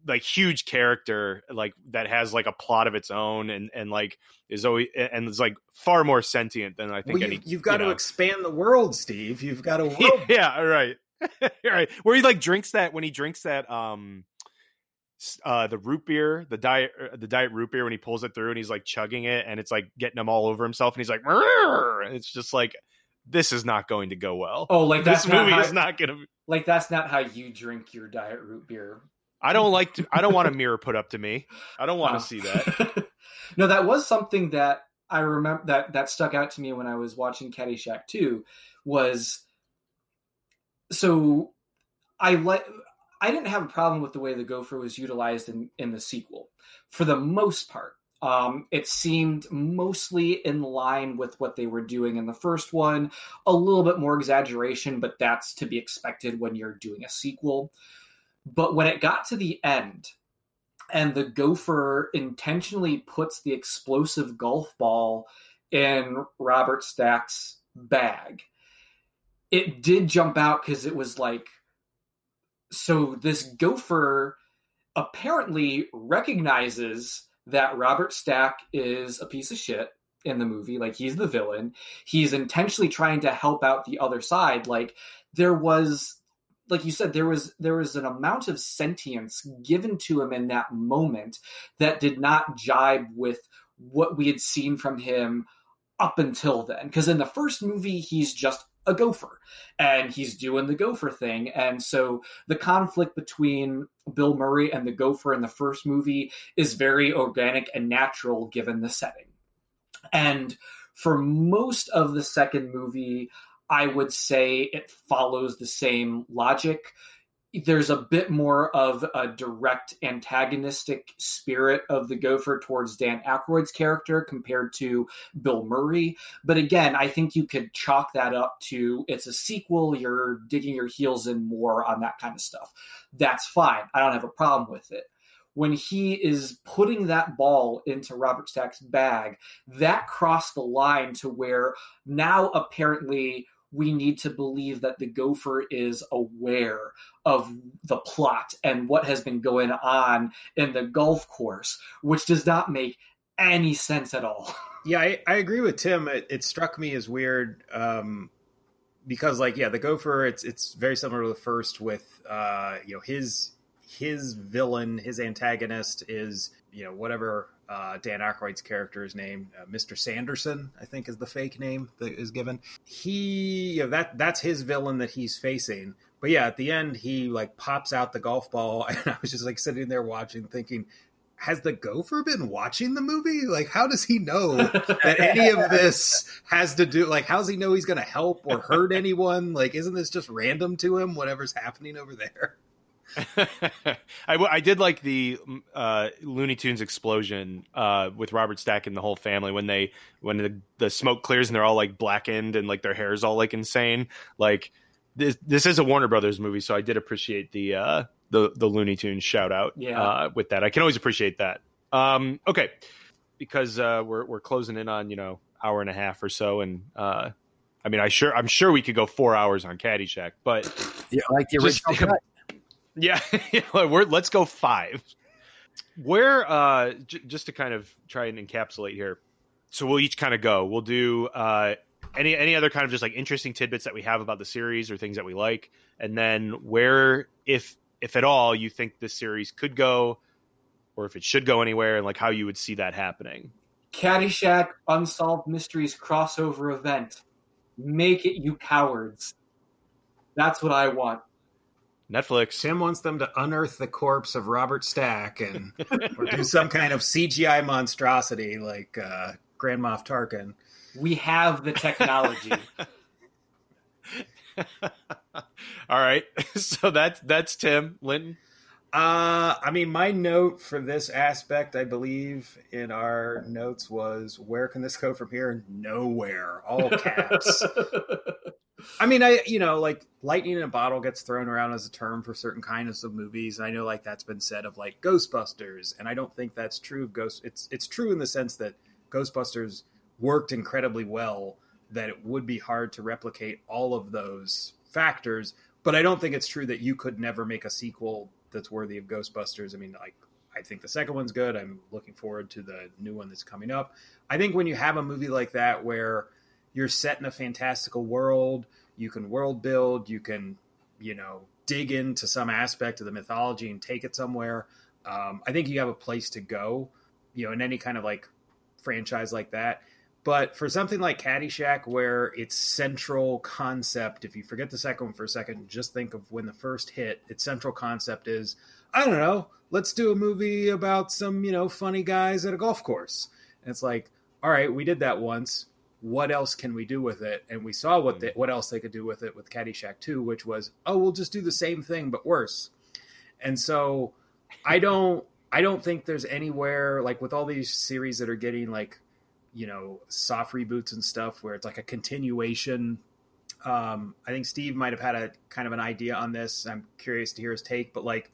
like huge character like that has like a plot of its own and and like is always and is like far more sentient than I think Well, any you've, you've got you to expand the world, Steve. You've got to world [laughs] yeah, right. [laughs] right. Where he like drinks that when he drinks that um uh, the root beer, the diet, uh, the diet root beer when he pulls it through and he's like chugging it and it's like getting him all over himself and he's like, it's just like this is not going to go well. Oh, like that's this not movie how, is not going to. like that's not how you drink your diet root beer. I don't like to. I don't want a mirror put up to me. I don't want to see that. [laughs] no, that was something that I remember that that stuck out to me when I was watching Caddyshack 2 was so I like I didn't have a problem with the way the gopher was utilized in in the sequel for the most part. Um, it seemed mostly in line with what they were doing in the first one. A little bit more exaggeration, but that's to be expected when you're doing a sequel. But when it got to the end, and the gopher intentionally puts the explosive golf ball in Robert Stack's bag. It did jump out because it was like, so this gopher apparently recognizes that Robert Stack is a piece of shit in the movie. Like, he's the villain. He's intentionally trying to help out the other side. Like, there was like you said there was there was an amount of sentience given to him in that moment that did not jibe with what we had seen from him up until then because in the first movie he's just a gopher and he's doing the gopher thing and so the conflict between bill murray and the gopher in the first movie is very organic and natural given the setting and for most of the second movie I would say it follows the same logic. There's a bit more of a direct antagonistic spirit of the Gopher towards Dan Aykroyd's character compared to Bill Murray. But again, I think you could chalk that up to it's a sequel, you're digging your heels in more on that kind of stuff. That's fine. I don't have a problem with it when he is putting that ball into Robert Stack's bag, that crossed the line to where now apparently we need to believe that the gopher is aware of the plot and what has been going on in the golf course, which does not make any sense at all. [laughs] Yeah, I, I agree with Tim. It, it struck me as weird um, because, like, yeah, the Gopher. It's it's very similar to the first. With uh, you know his his villain, his antagonist is you know whatever uh, Dan Aykroyd's character is named, uh, Mr. Sanderson, I think is the fake name that is given. He, you know, that that's his villain that he's facing. But yeah, at the end, he like pops out the golf ball, [laughs] and I was just like sitting there watching, thinking, has the gopher been watching the movie? Like, how does he know that any of [laughs] this has to do? Like, how does he know he's going to help or hurt anyone? Like, isn't this just random to him? Whatever's happening over there. [laughs] I, w- I did like the uh, Looney Tunes explosion uh, with Robert Stack and the whole family when they when the, the smoke clears and they're all like blackened and like their hair's all like insane. Like this this is a Warner Brothers movie, so I did appreciate the uh, the the Looney Tunes shout out Yeah. uh, with that. I can always appreciate that. Um, okay, because uh, we're we're closing in on you know hour and a half or so, and uh, I mean I sure I'm sure we could go four hours on Caddyshack, but Yeah, like the Just- original cut. Yeah, [laughs] we're let's go five. Where uh j- just to kind of try and encapsulate here. So we'll each kind of go. We'll do uh any any other kind of just like interesting tidbits that we have about the series or things that we like and then where if if at all you think this series could go or if it should go anywhere and like how you would see that happening. Caddyshack Unsolved Mysteries crossover event. Make it, you cowards. That's what I want. Netflix. Tim wants them to unearth the corpse of Robert Stack and [laughs] or do some kind of CGI monstrosity like uh, Grand Moff Tarkin. We have the technology. [laughs] All right. [laughs] So that's that's Tim Linton. Uh, I mean, my note for this aspect, I believe, in our notes was, "Where can this go from here?" Nowhere, all caps. I mean, I you know, like lightning in a bottle gets thrown around as a term for certain kinds of movies. I know, like that's been said of like Ghostbusters, and I don't think that's true of Ghost. It's it's true in the sense that Ghostbusters worked incredibly well. That it would be hard to replicate all of those factors, but I don't think it's true that you could never make a sequel that's worthy of Ghostbusters. I mean, like I think the second one's good. I'm looking forward to the new one that's coming up. I think when you have a movie like that where you're set in a fantastical world, you can world build, you can, you know, dig into some aspect of the mythology and take it somewhere. Um, I think you have a place to go, you know, in any kind of like franchise like that. But for something like Caddyshack, where its central concept, if you forget the second one for a second, just think of when the first hit, its central concept is, I don't know, let's do a movie about some, you know, funny guys at a golf course. And it's like, all right, we did that once. What else can we do with it? And we saw what they, what else they could do with it with Caddyshack 2, which was, oh, we'll just do the same thing but worse. And so [laughs] I don't I don't think there's anywhere like with all these series that are getting like you know soft reboots and stuff where it's like a continuation um, i think steve might have had a kind of an idea on this i'm curious to hear his take but like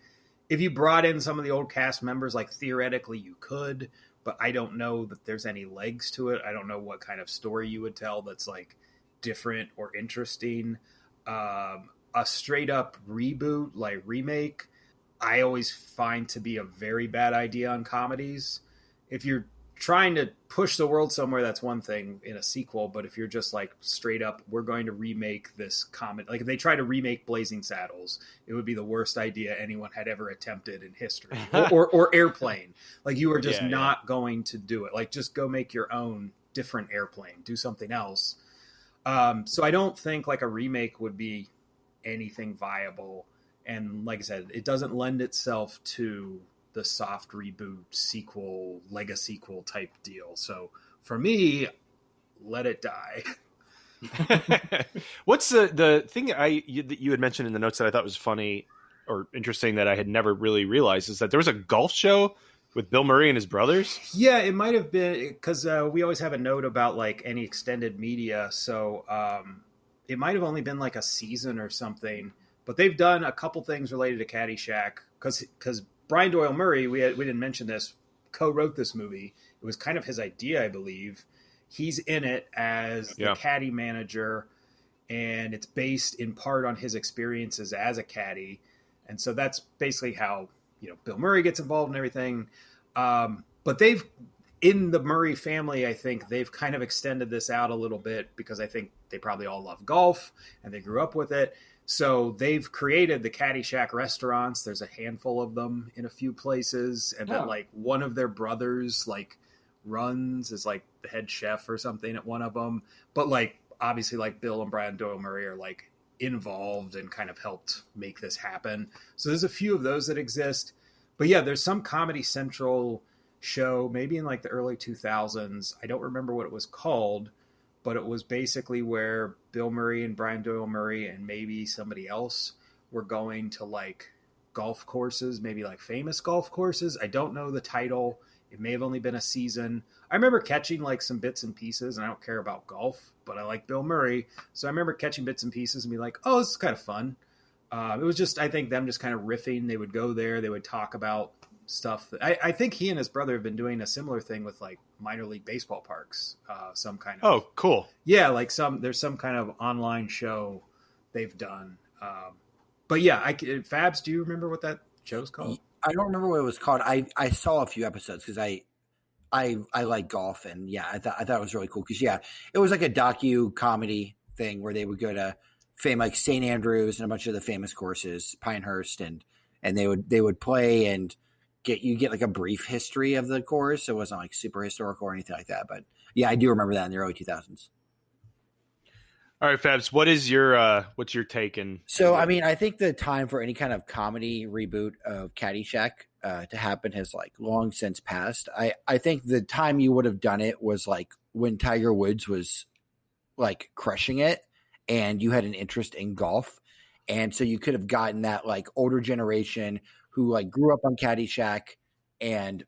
if you brought in some of the old cast members like theoretically you could but i don't know that there's any legs to it. I don't know what kind of story you would tell that's like different or interesting. Um, a straight up reboot like remake i always find to be a very bad idea on comedies. If you're trying to push the world somewhere that's one thing in a sequel but if you're just like straight up we're going to remake this comet like if they try to remake blazing saddles it would be the worst idea anyone had ever attempted in history. [laughs] Or, or, or airplane. Like you are just Yeah, not going to do it. Like just go make your own different airplane. Do something else. Um, so i don't think like a remake would be anything viable. And like i said it doesn't lend itself to the soft reboot sequel lega sequel type deal. So for me let it die. [laughs] What's the the thing I you, that you had mentioned in the notes that I thought was funny or interesting that I had never really realized is that there was a golf show with Bill Murray and his brothers. yeah it might have been because uh, we always have a note about like any extended media. So um, it might have only been like a season or something but they've done a couple things related to caddyshack because because brian doyle murray we, had, we didn't mention this co-wrote this movie. It was kind of his idea i believe. He's in it as the Yeah. caddy manager and it's based in part on his experiences as a caddy. And so that's basically how you know bill murray gets involved in everything. Um, but they've in the murray family i think they've kind of extended this out a little bit because i think they probably all love golf and they grew up with it so they've created the caddyshack restaurants. There's a handful of them in a few places. And then Oh. like one of their brothers like runs as like the head chef or something at one of them. But like obviously like bill and brian doyle murray are like involved and kind of helped make this happen. So there's a few of those that exist. But yeah there's some comedy central show maybe in like the early 2000s i don't remember what it was called but it was basically where bill murray and brian doyle murray and maybe somebody else were going to like golf courses maybe like famous golf courses. I don't know the title. It may have only been a season. I remember catching like some bits and pieces and i don't care about golf but i like bill murray. So i remember catching bits and pieces and be like oh this is kind of fun. Uh, it was just i think them just kind of riffing. They would go there. They would talk about stuff that, I, I think he and his brother have been doing a similar thing with like minor league baseball parks uh, some kind of Oh, cool. yeah like some there's some kind of online show they've done um, but yeah i c- fabs do you remember what that show's called I don't remember what it was called. I, I saw a few episodes because I I I like golf and yeah, I thought I thought it was really cool because yeah, it was like a docu comedy thing where they would go to fame like St Andrews and a bunch of the famous courses, Pinehurst, and and they would they would play and get you get like a brief history of the course. It wasn't like super historical or anything like that, but yeah, I do remember that in the early two thousands. All right, Fabs, what is your uh what's your take and So, I mean, I think the time for any kind of comedy reboot of Caddyshack uh, to happen has like long since passed. I, I think the time you would have done it was like when Tiger Woods was like crushing it and you had an interest in golf. And so you could have gotten that like older generation who like grew up on Caddyshack and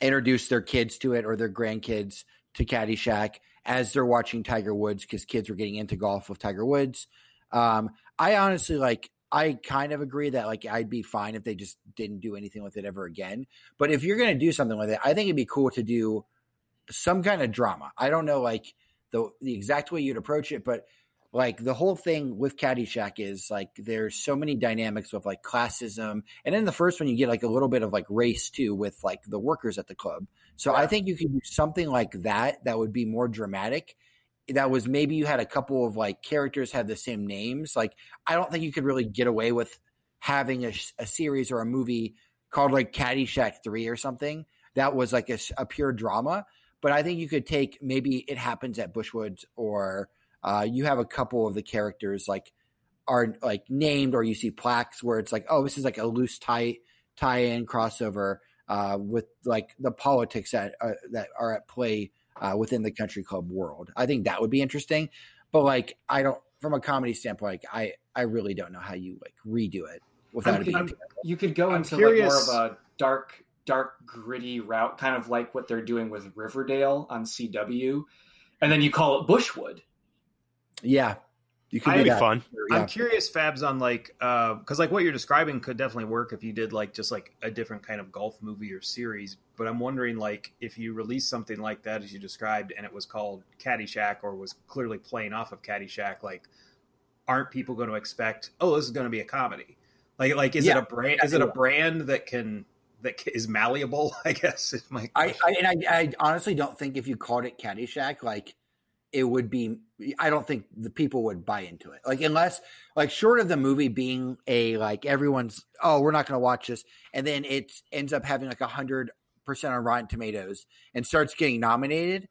introduced their kids to it or their grandkids to Caddyshack as they're watching Tiger Woods because kids were getting into golf with Tiger Woods. Um, I honestly like. I kind of agree that like I'd be fine if they just didn't do anything with it ever again. But if you're gonna do something with it, I think it'd be cool to do some kind of drama. I don't know like the the exact way you'd approach it, but like the whole thing with Caddyshack is like there's so many dynamics with like classism, and in the first one you get like a little bit of like race too with like the workers at the club. So I think you could do something like that that would be more dramatic. That was maybe you had a couple of like characters had the same names. Like I don't think you could really get away with having a, a series or a movie called like Caddyshack Three or something that was like a, a pure drama. But I think you could take maybe it happens at Bushwoods, or uh, you have a couple of the characters like are like named, or you see plaques where it's like, oh, this is like a loose tie tie in crossover uh, with like the politics that uh, that are at play uh, within the country club world. I think that would be interesting. But like, I don't from a comedy standpoint, like, I I really don't know how you like redo it without it being. I'm- you could go I'm into curious- like more of a dark, dark, gritty route, kind of like what they're doing with Riverdale on CW, and then you call it Bushwood. Yeah, you could That'd be that. fun. Yeah. I'm curious, Fabs, on like uh, because like what you're describing could definitely work if you did like just like a different kind of golf movie or series. But I'm wondering like if you release something like that as you described, and it was called Caddyshack or was clearly playing off of Caddyshack, like aren't people going to expect? Oh, this is going to be a comedy. Like like is Yeah. it a brand? Is it a brand that can that is malleable? [laughs] I guess is my I, I and I, I honestly don't think if you called it Caddyshack, like it would be. I don't think the people would buy into it. Like unless, like, short of the movie being a like everyone's, oh, we're not going to watch this, and then it ends up having like a hundred percent on Rotten Tomatoes and starts getting nominated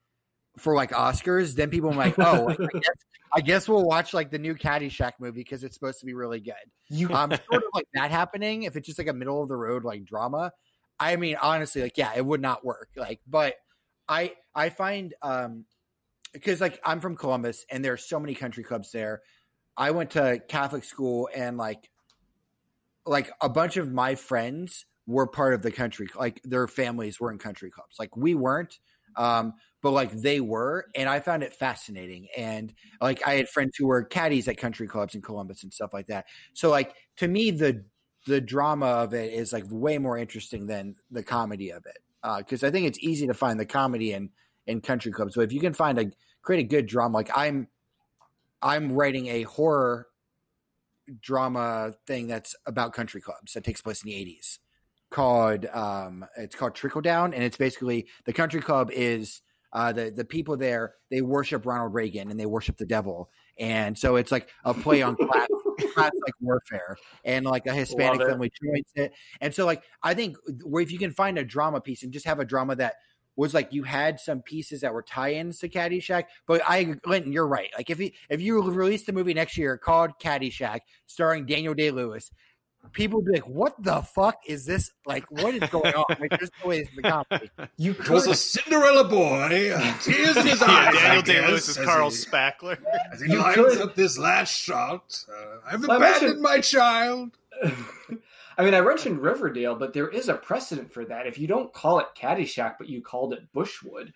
for like Oscars, then people are like, oh, I [laughs] guess, I guess we'll watch like the new Caddyshack movie because it's supposed to be really good. You um, sort of like that happening. If it's just like a middle of the road like drama, I mean, honestly, like yeah, it would not work. Like, but I I find um because like I'm from Columbus and there are so many country clubs there. I went to Catholic school and like like a bunch of my friends were part of the country like their families were in country clubs. Like we weren't um but like they were and i found it fascinating. And like i had friends who were caddies at country clubs in columbus and stuff like that. So like to me the the drama of it is like way more interesting than the comedy of it because i think it's easy to find the comedy in in country clubs. But if you can find a create a good drama like i'm i'm writing a horror drama thing that's about country clubs that takes place in the 80s called um it's called trickle down. And it's basically the country club is uh the the people there they worship ronald reagan and they worship the devil. And so it's like a play on [laughs] class class like warfare and like a hispanic family joins it. And so like i think where if you can find a drama piece and just have a drama that was like you had some pieces that were tie-ins to Caddyshack, but I, Linton, you're right. Like if you if you released a movie next year called Caddyshack, starring Daniel Day Lewis, people would be like, "What the fuck is this? Like, what is going on?" Like, there's no way it's the comedy. [laughs] you It was a Cinderella boy. Tears in his yeah, eyes. I Daniel Day Lewis is Carl he- Spackler. As he You lines could- up this last shot, uh, I've Well, abandoned mentioned- my child. [laughs] I mean, I mentioned Riverdale, but there is a precedent for that. If you don't call it Caddyshack, but you called it Bushwood,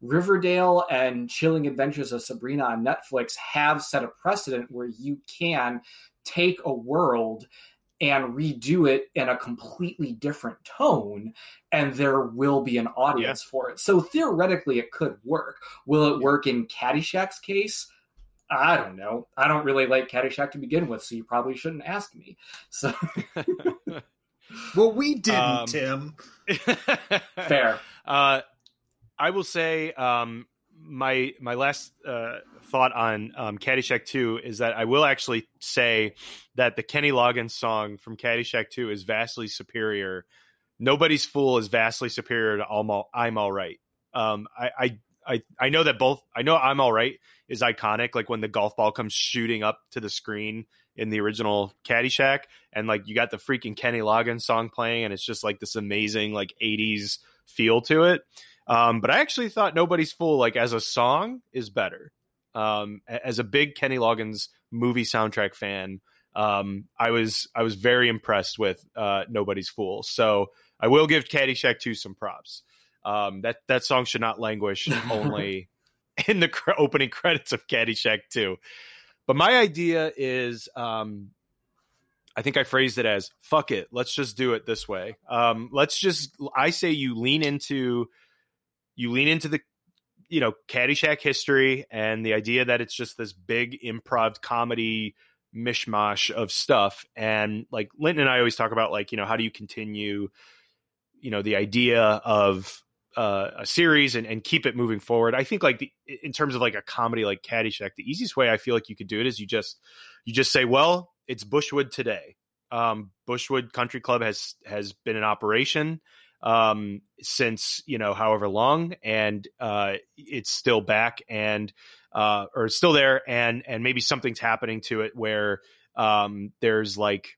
Riverdale and Chilling Adventures of Sabrina on Netflix have set a precedent where you can take a world and redo it in a completely different tone, and there will be an audience for it. So theoretically, it could work. Will it work in Caddyshack's case? I don't know. I don't really like Caddyshack to begin with, so you probably shouldn't ask me. So [laughs] Well, we didn't, Um, Tim. [laughs] fair. Uh, I will say um, my my last uh, thought on um, Caddyshack Two is that I will actually say that the Kenny Loggins song from Caddyshack Two is vastly superior. Nobody's Fool is vastly superior to I'm all, I'm all right. Um, I, I I I know that both. I know I'm all right is iconic. Like when the golf ball comes shooting up to the screen in the original Caddyshack, and like you got the freaking Kenny Loggins song playing, and it's just like this amazing like '80s feel to it. Um, but I actually thought Nobody's Fool, like as a song, is better. Um, as a big Kenny Loggins movie soundtrack fan, um, I was I was very impressed with uh, Nobody's Fool. So I will give Caddyshack 2 some props. Um, that that song should not languish [laughs] only in the cr- opening credits of Caddyshack 2. But my idea is, um, I think I phrased it as "fuck it, let's just do it this way." Um, let's just, I say, you lean into, you lean into the, you know, Caddyshack history and the idea that it's just this big improv comedy mishmash of stuff. And like Linton and I always talk about, like, you know, how do you continue, you know, the idea of uh, a series and, and keep it moving forward. I think like the, in terms of like a comedy like Caddyshack, the easiest way I feel like you could do it is you just you just say, well, it's Bushwood today. Um, Bushwood Country Club has has been in operation um, since you know however long, and uh, it's still back and uh, or it's still there, and and maybe something's happening to it where um, there's like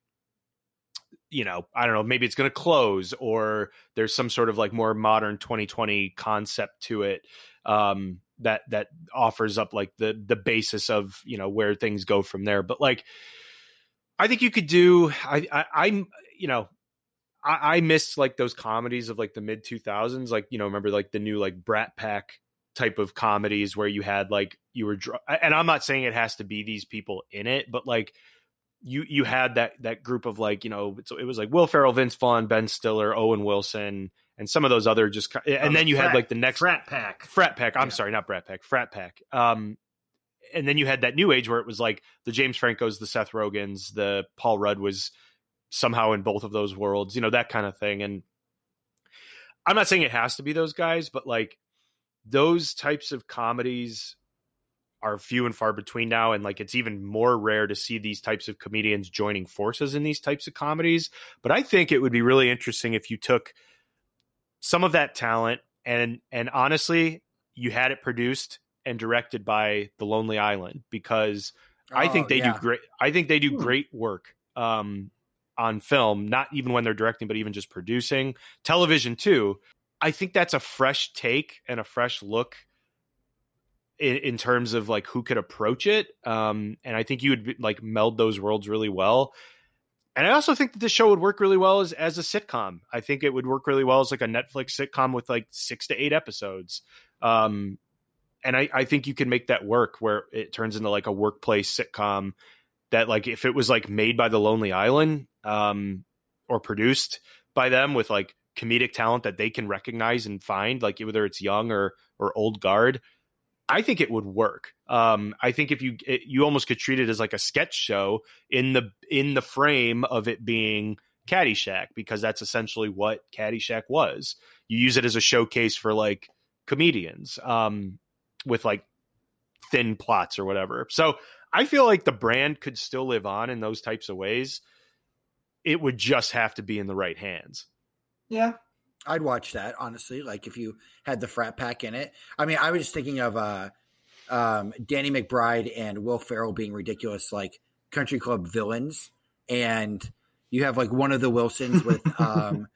you know i don't know maybe it's going to close or there's some sort of like more modern 2020 concept to it um that that offers up like the the basis of you know where things go from there. But like i think you could do i, I i'm you know I, I missed like those comedies of like the mid 2000s like you know remember like the new like brat pack type of comedies where you had like you were and i'm not saying it has to be these people in it but like you you had that that group of like you know it was like Will Ferrell, Vince Vaughn, Ben Stiller, Owen Wilson, and some of those other just and Um, then you frat- had like the next frat pack. frat pack. I'm Yeah. sorry, not brat pack, frat pack. Um, and then you had that new age where it was like the James Francos, the Seth Rogens, the Paul Rudd was somehow in both of those worlds, you know that kind of thing. And I'm not saying it has to be those guys, but like those types of comedies are few and far between now and like it's even more rare to see these types of comedians joining forces in these types of comedies but i think it would be really interesting if you took some of that talent and and honestly you had it produced and directed by the lonely island because i Oh, think they yeah. do great i think they do Hmm. great work um on film not even when they're directing but even just producing television too i think that's a fresh take and a fresh look in, in terms of like who could approach it um and i think you would like meld those worlds really well. And i also think that this show would work really well as, as a sitcom. I think it would work really well as like a netflix sitcom with like six to eight episodes. Um and i i think you can make that work where it turns into like a workplace sitcom that like if it was like made by the lonely island um or produced by them with like comedic talent that they can recognize and find like whether it's young or or old guard I think it would work. Um, I think if you it, you almost could treat it as like a sketch show in the in the frame of it being Caddyshack because that's essentially what Caddyshack was. You use it as a showcase for like comedians um, with like thin plots or whatever. So I feel like the brand could still live on in those types of ways. It would just have to be in the right hands. Yeah, I'd watch that honestly. Like if you had the frat pack in it. I mean, I was just thinking of uh, um, Danny McBride and Will Ferrell being ridiculous, like country club villains, and you have like one of the Wilsons with [laughs] um,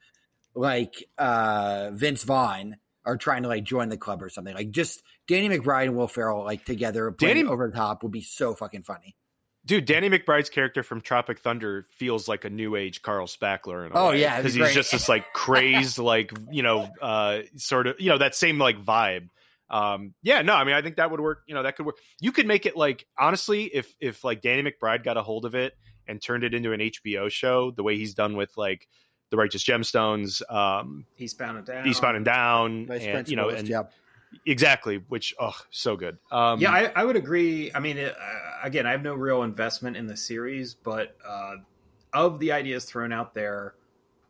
like uh, Vince Vaughn are trying to like join the club or something. Like just Danny McBride and Will Ferrell like together playing Danny- over the top would be so fucking funny. Dude, Danny McBride's character from Tropic Thunder feels like a new age Carl Spackler. In a Oh, way, yeah, it'd be because he's great. just this like crazed, like you know, uh, sort of you know that same like vibe. Um, yeah, no, I mean, I think that would work. You know, that could work. You could make it like honestly, if if like Danny McBride got a hold of it and turned it into an HBO show, the way he's done with like the Righteous Gemstones, um, Eastbound and Down. Eastbound and Down, Vice and you know, and yeah. Exactly, which oh, so good. Um, yeah, I, I would agree. I mean, it, uh, again, I have no real investment in the series, but uh, of the ideas thrown out there,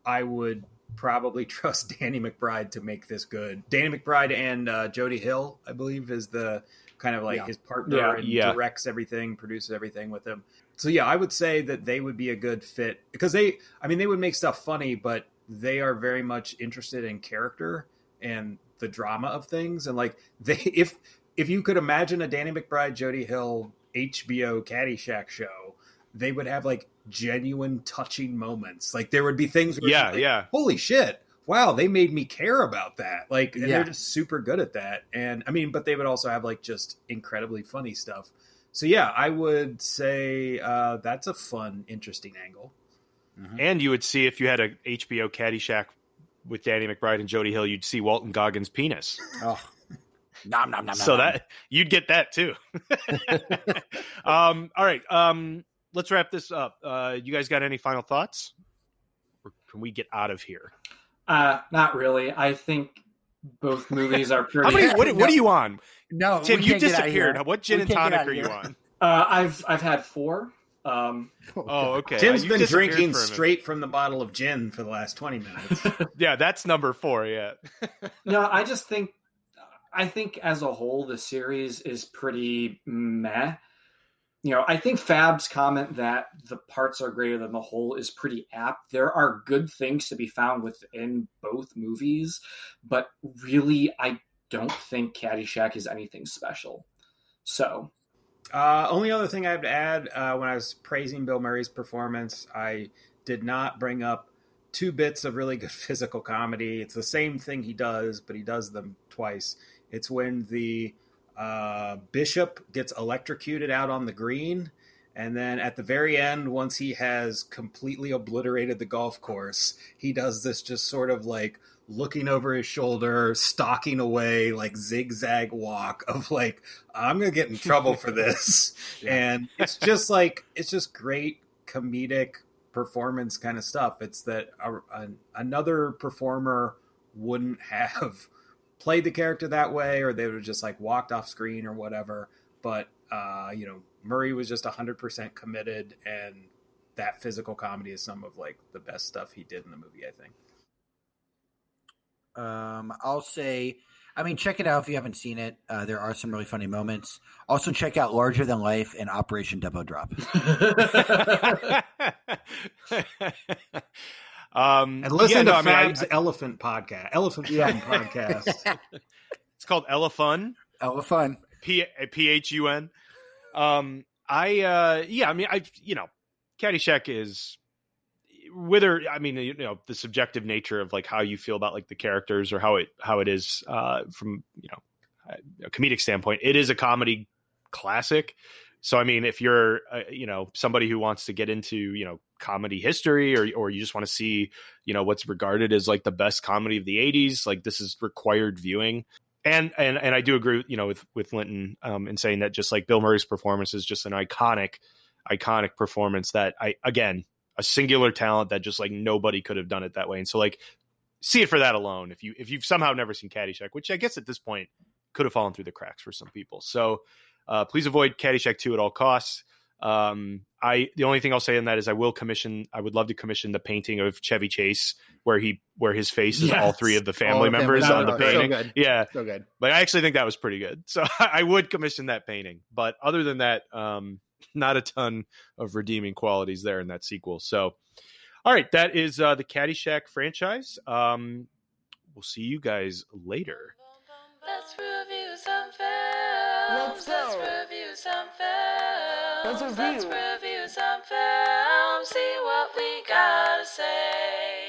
I would probably [laughs] trust Danny McBride to make this good. Danny McBride and uh, Jody Hill, I believe, is the kind of like Yeah. his partner Yeah. and Yeah. directs everything, produces everything with him. So yeah, I would say that they would be a good fit because they, I mean, they would make stuff funny, but they are very much interested in character and the drama of things, and like [laughs] they, if if you could imagine a Danny McBride, Jody Hill HBO Caddyshack show, they would have like genuine touching moments. Like there would be things where yeah, like, yeah. holy shit wow they made me care about that like and Yeah. they're just super good at that and i mean but they would also have like just incredibly funny stuff so yeah i would say uh that's a fun interesting angle And you would see if you had a HBO Caddyshack with Danny McBride and Jody Hill, you'd see Walton Goggins' penis. Oh, nom nom nom. nom, so nom. that you'd get that too. [laughs] um, all right, um, let's wrap this up. Uh, you guys got any final thoughts? Or can we get out of here? uh, not really. I think both movies are [laughs] pretty. How many? What, what are you on, no, Tim? we You can't get out of disappeared. here. What gin We and tonic are you on? Uh, I've I've had four. Um, Oh, okay. tim's You been drinking for a minute. straight from the bottle of gin for the last 20 minutes [laughs] Yeah, that's number four. Yeah. [laughs] no, I just think I think as a whole the series is pretty meh. you know, I think Fab's comment that the parts are greater than the whole is pretty apt. There are good things to be found within both movies, but really, I don't think Caddyshack is anything special. So, Uh, only other thing I have to add uh, when I was praising Bill Murray's performance, I did not bring up two bits of really good [laughs] physical comedy. It's the same thing he does, but he does them twice. It's when the uh, bishop gets electrocuted out on the green. And then at the very end, once he has completely obliterated the golf course, he does this just sort of like looking over his shoulder, stalking away, like zigzag walk of like, I'm going to get in trouble for this. [laughs] And it's just like, it's just great comedic performance kind of stuff. It's that a, a, another performer wouldn't have played the character that way, or they would have just like walked off screen or whatever. But uh, you know, Murray was just hundred percent committed, and that physical comedy is some of like the best stuff he did in the movie. I think. Um, I'll say, I mean, check it out if you haven't seen it. Uh, there are some really funny moments. Also, check out Larger Than Life and Operation Double Drop. [laughs] um, And listen yeah, to no, I mean, I- Fab's Elephant podcast, Elephant Yeah. Podcast. [laughs] it's called Elephun. Oh, fun. P P H U N. Um, I uh, yeah, I mean, I you know, Caddyshack is whether I mean you know the subjective nature of like how you feel about like the characters or how it how it is uh, from you know a comedic standpoint. It is a comedy classic. So I mean, if you're uh, you know somebody who wants to get into you know comedy history or or you just want to see you know what's regarded as like the best comedy of the 80s, like this is required viewing and and and I do agree, you know, with with Linton um, in saying that just like Bill Murray's performance is just an iconic, iconic performance that I again a singular talent that just like nobody could have done it that way. And so like see it for that alone. If you if you've somehow never seen Caddyshack, which I guess at this point could have fallen through the cracks for some people. So uh, please avoid Caddyshack two at all costs. Um, I the only thing I'll say in that is I will commission. I would love to commission the painting of Chevy Chase where he where his face is all three of the family members No, on no, the so painting. good. yeah, So good. but I actually think that was pretty good. So [laughs] I would commission that painting. But other than that, um, not a ton of redeeming qualities there in that sequel. So, all right, that is uh, the Caddyshack franchise. Um, we'll see you guys later. Let's review some films. Let's, Let's review some films. Let's review. Let's review some films. See what we gotta say.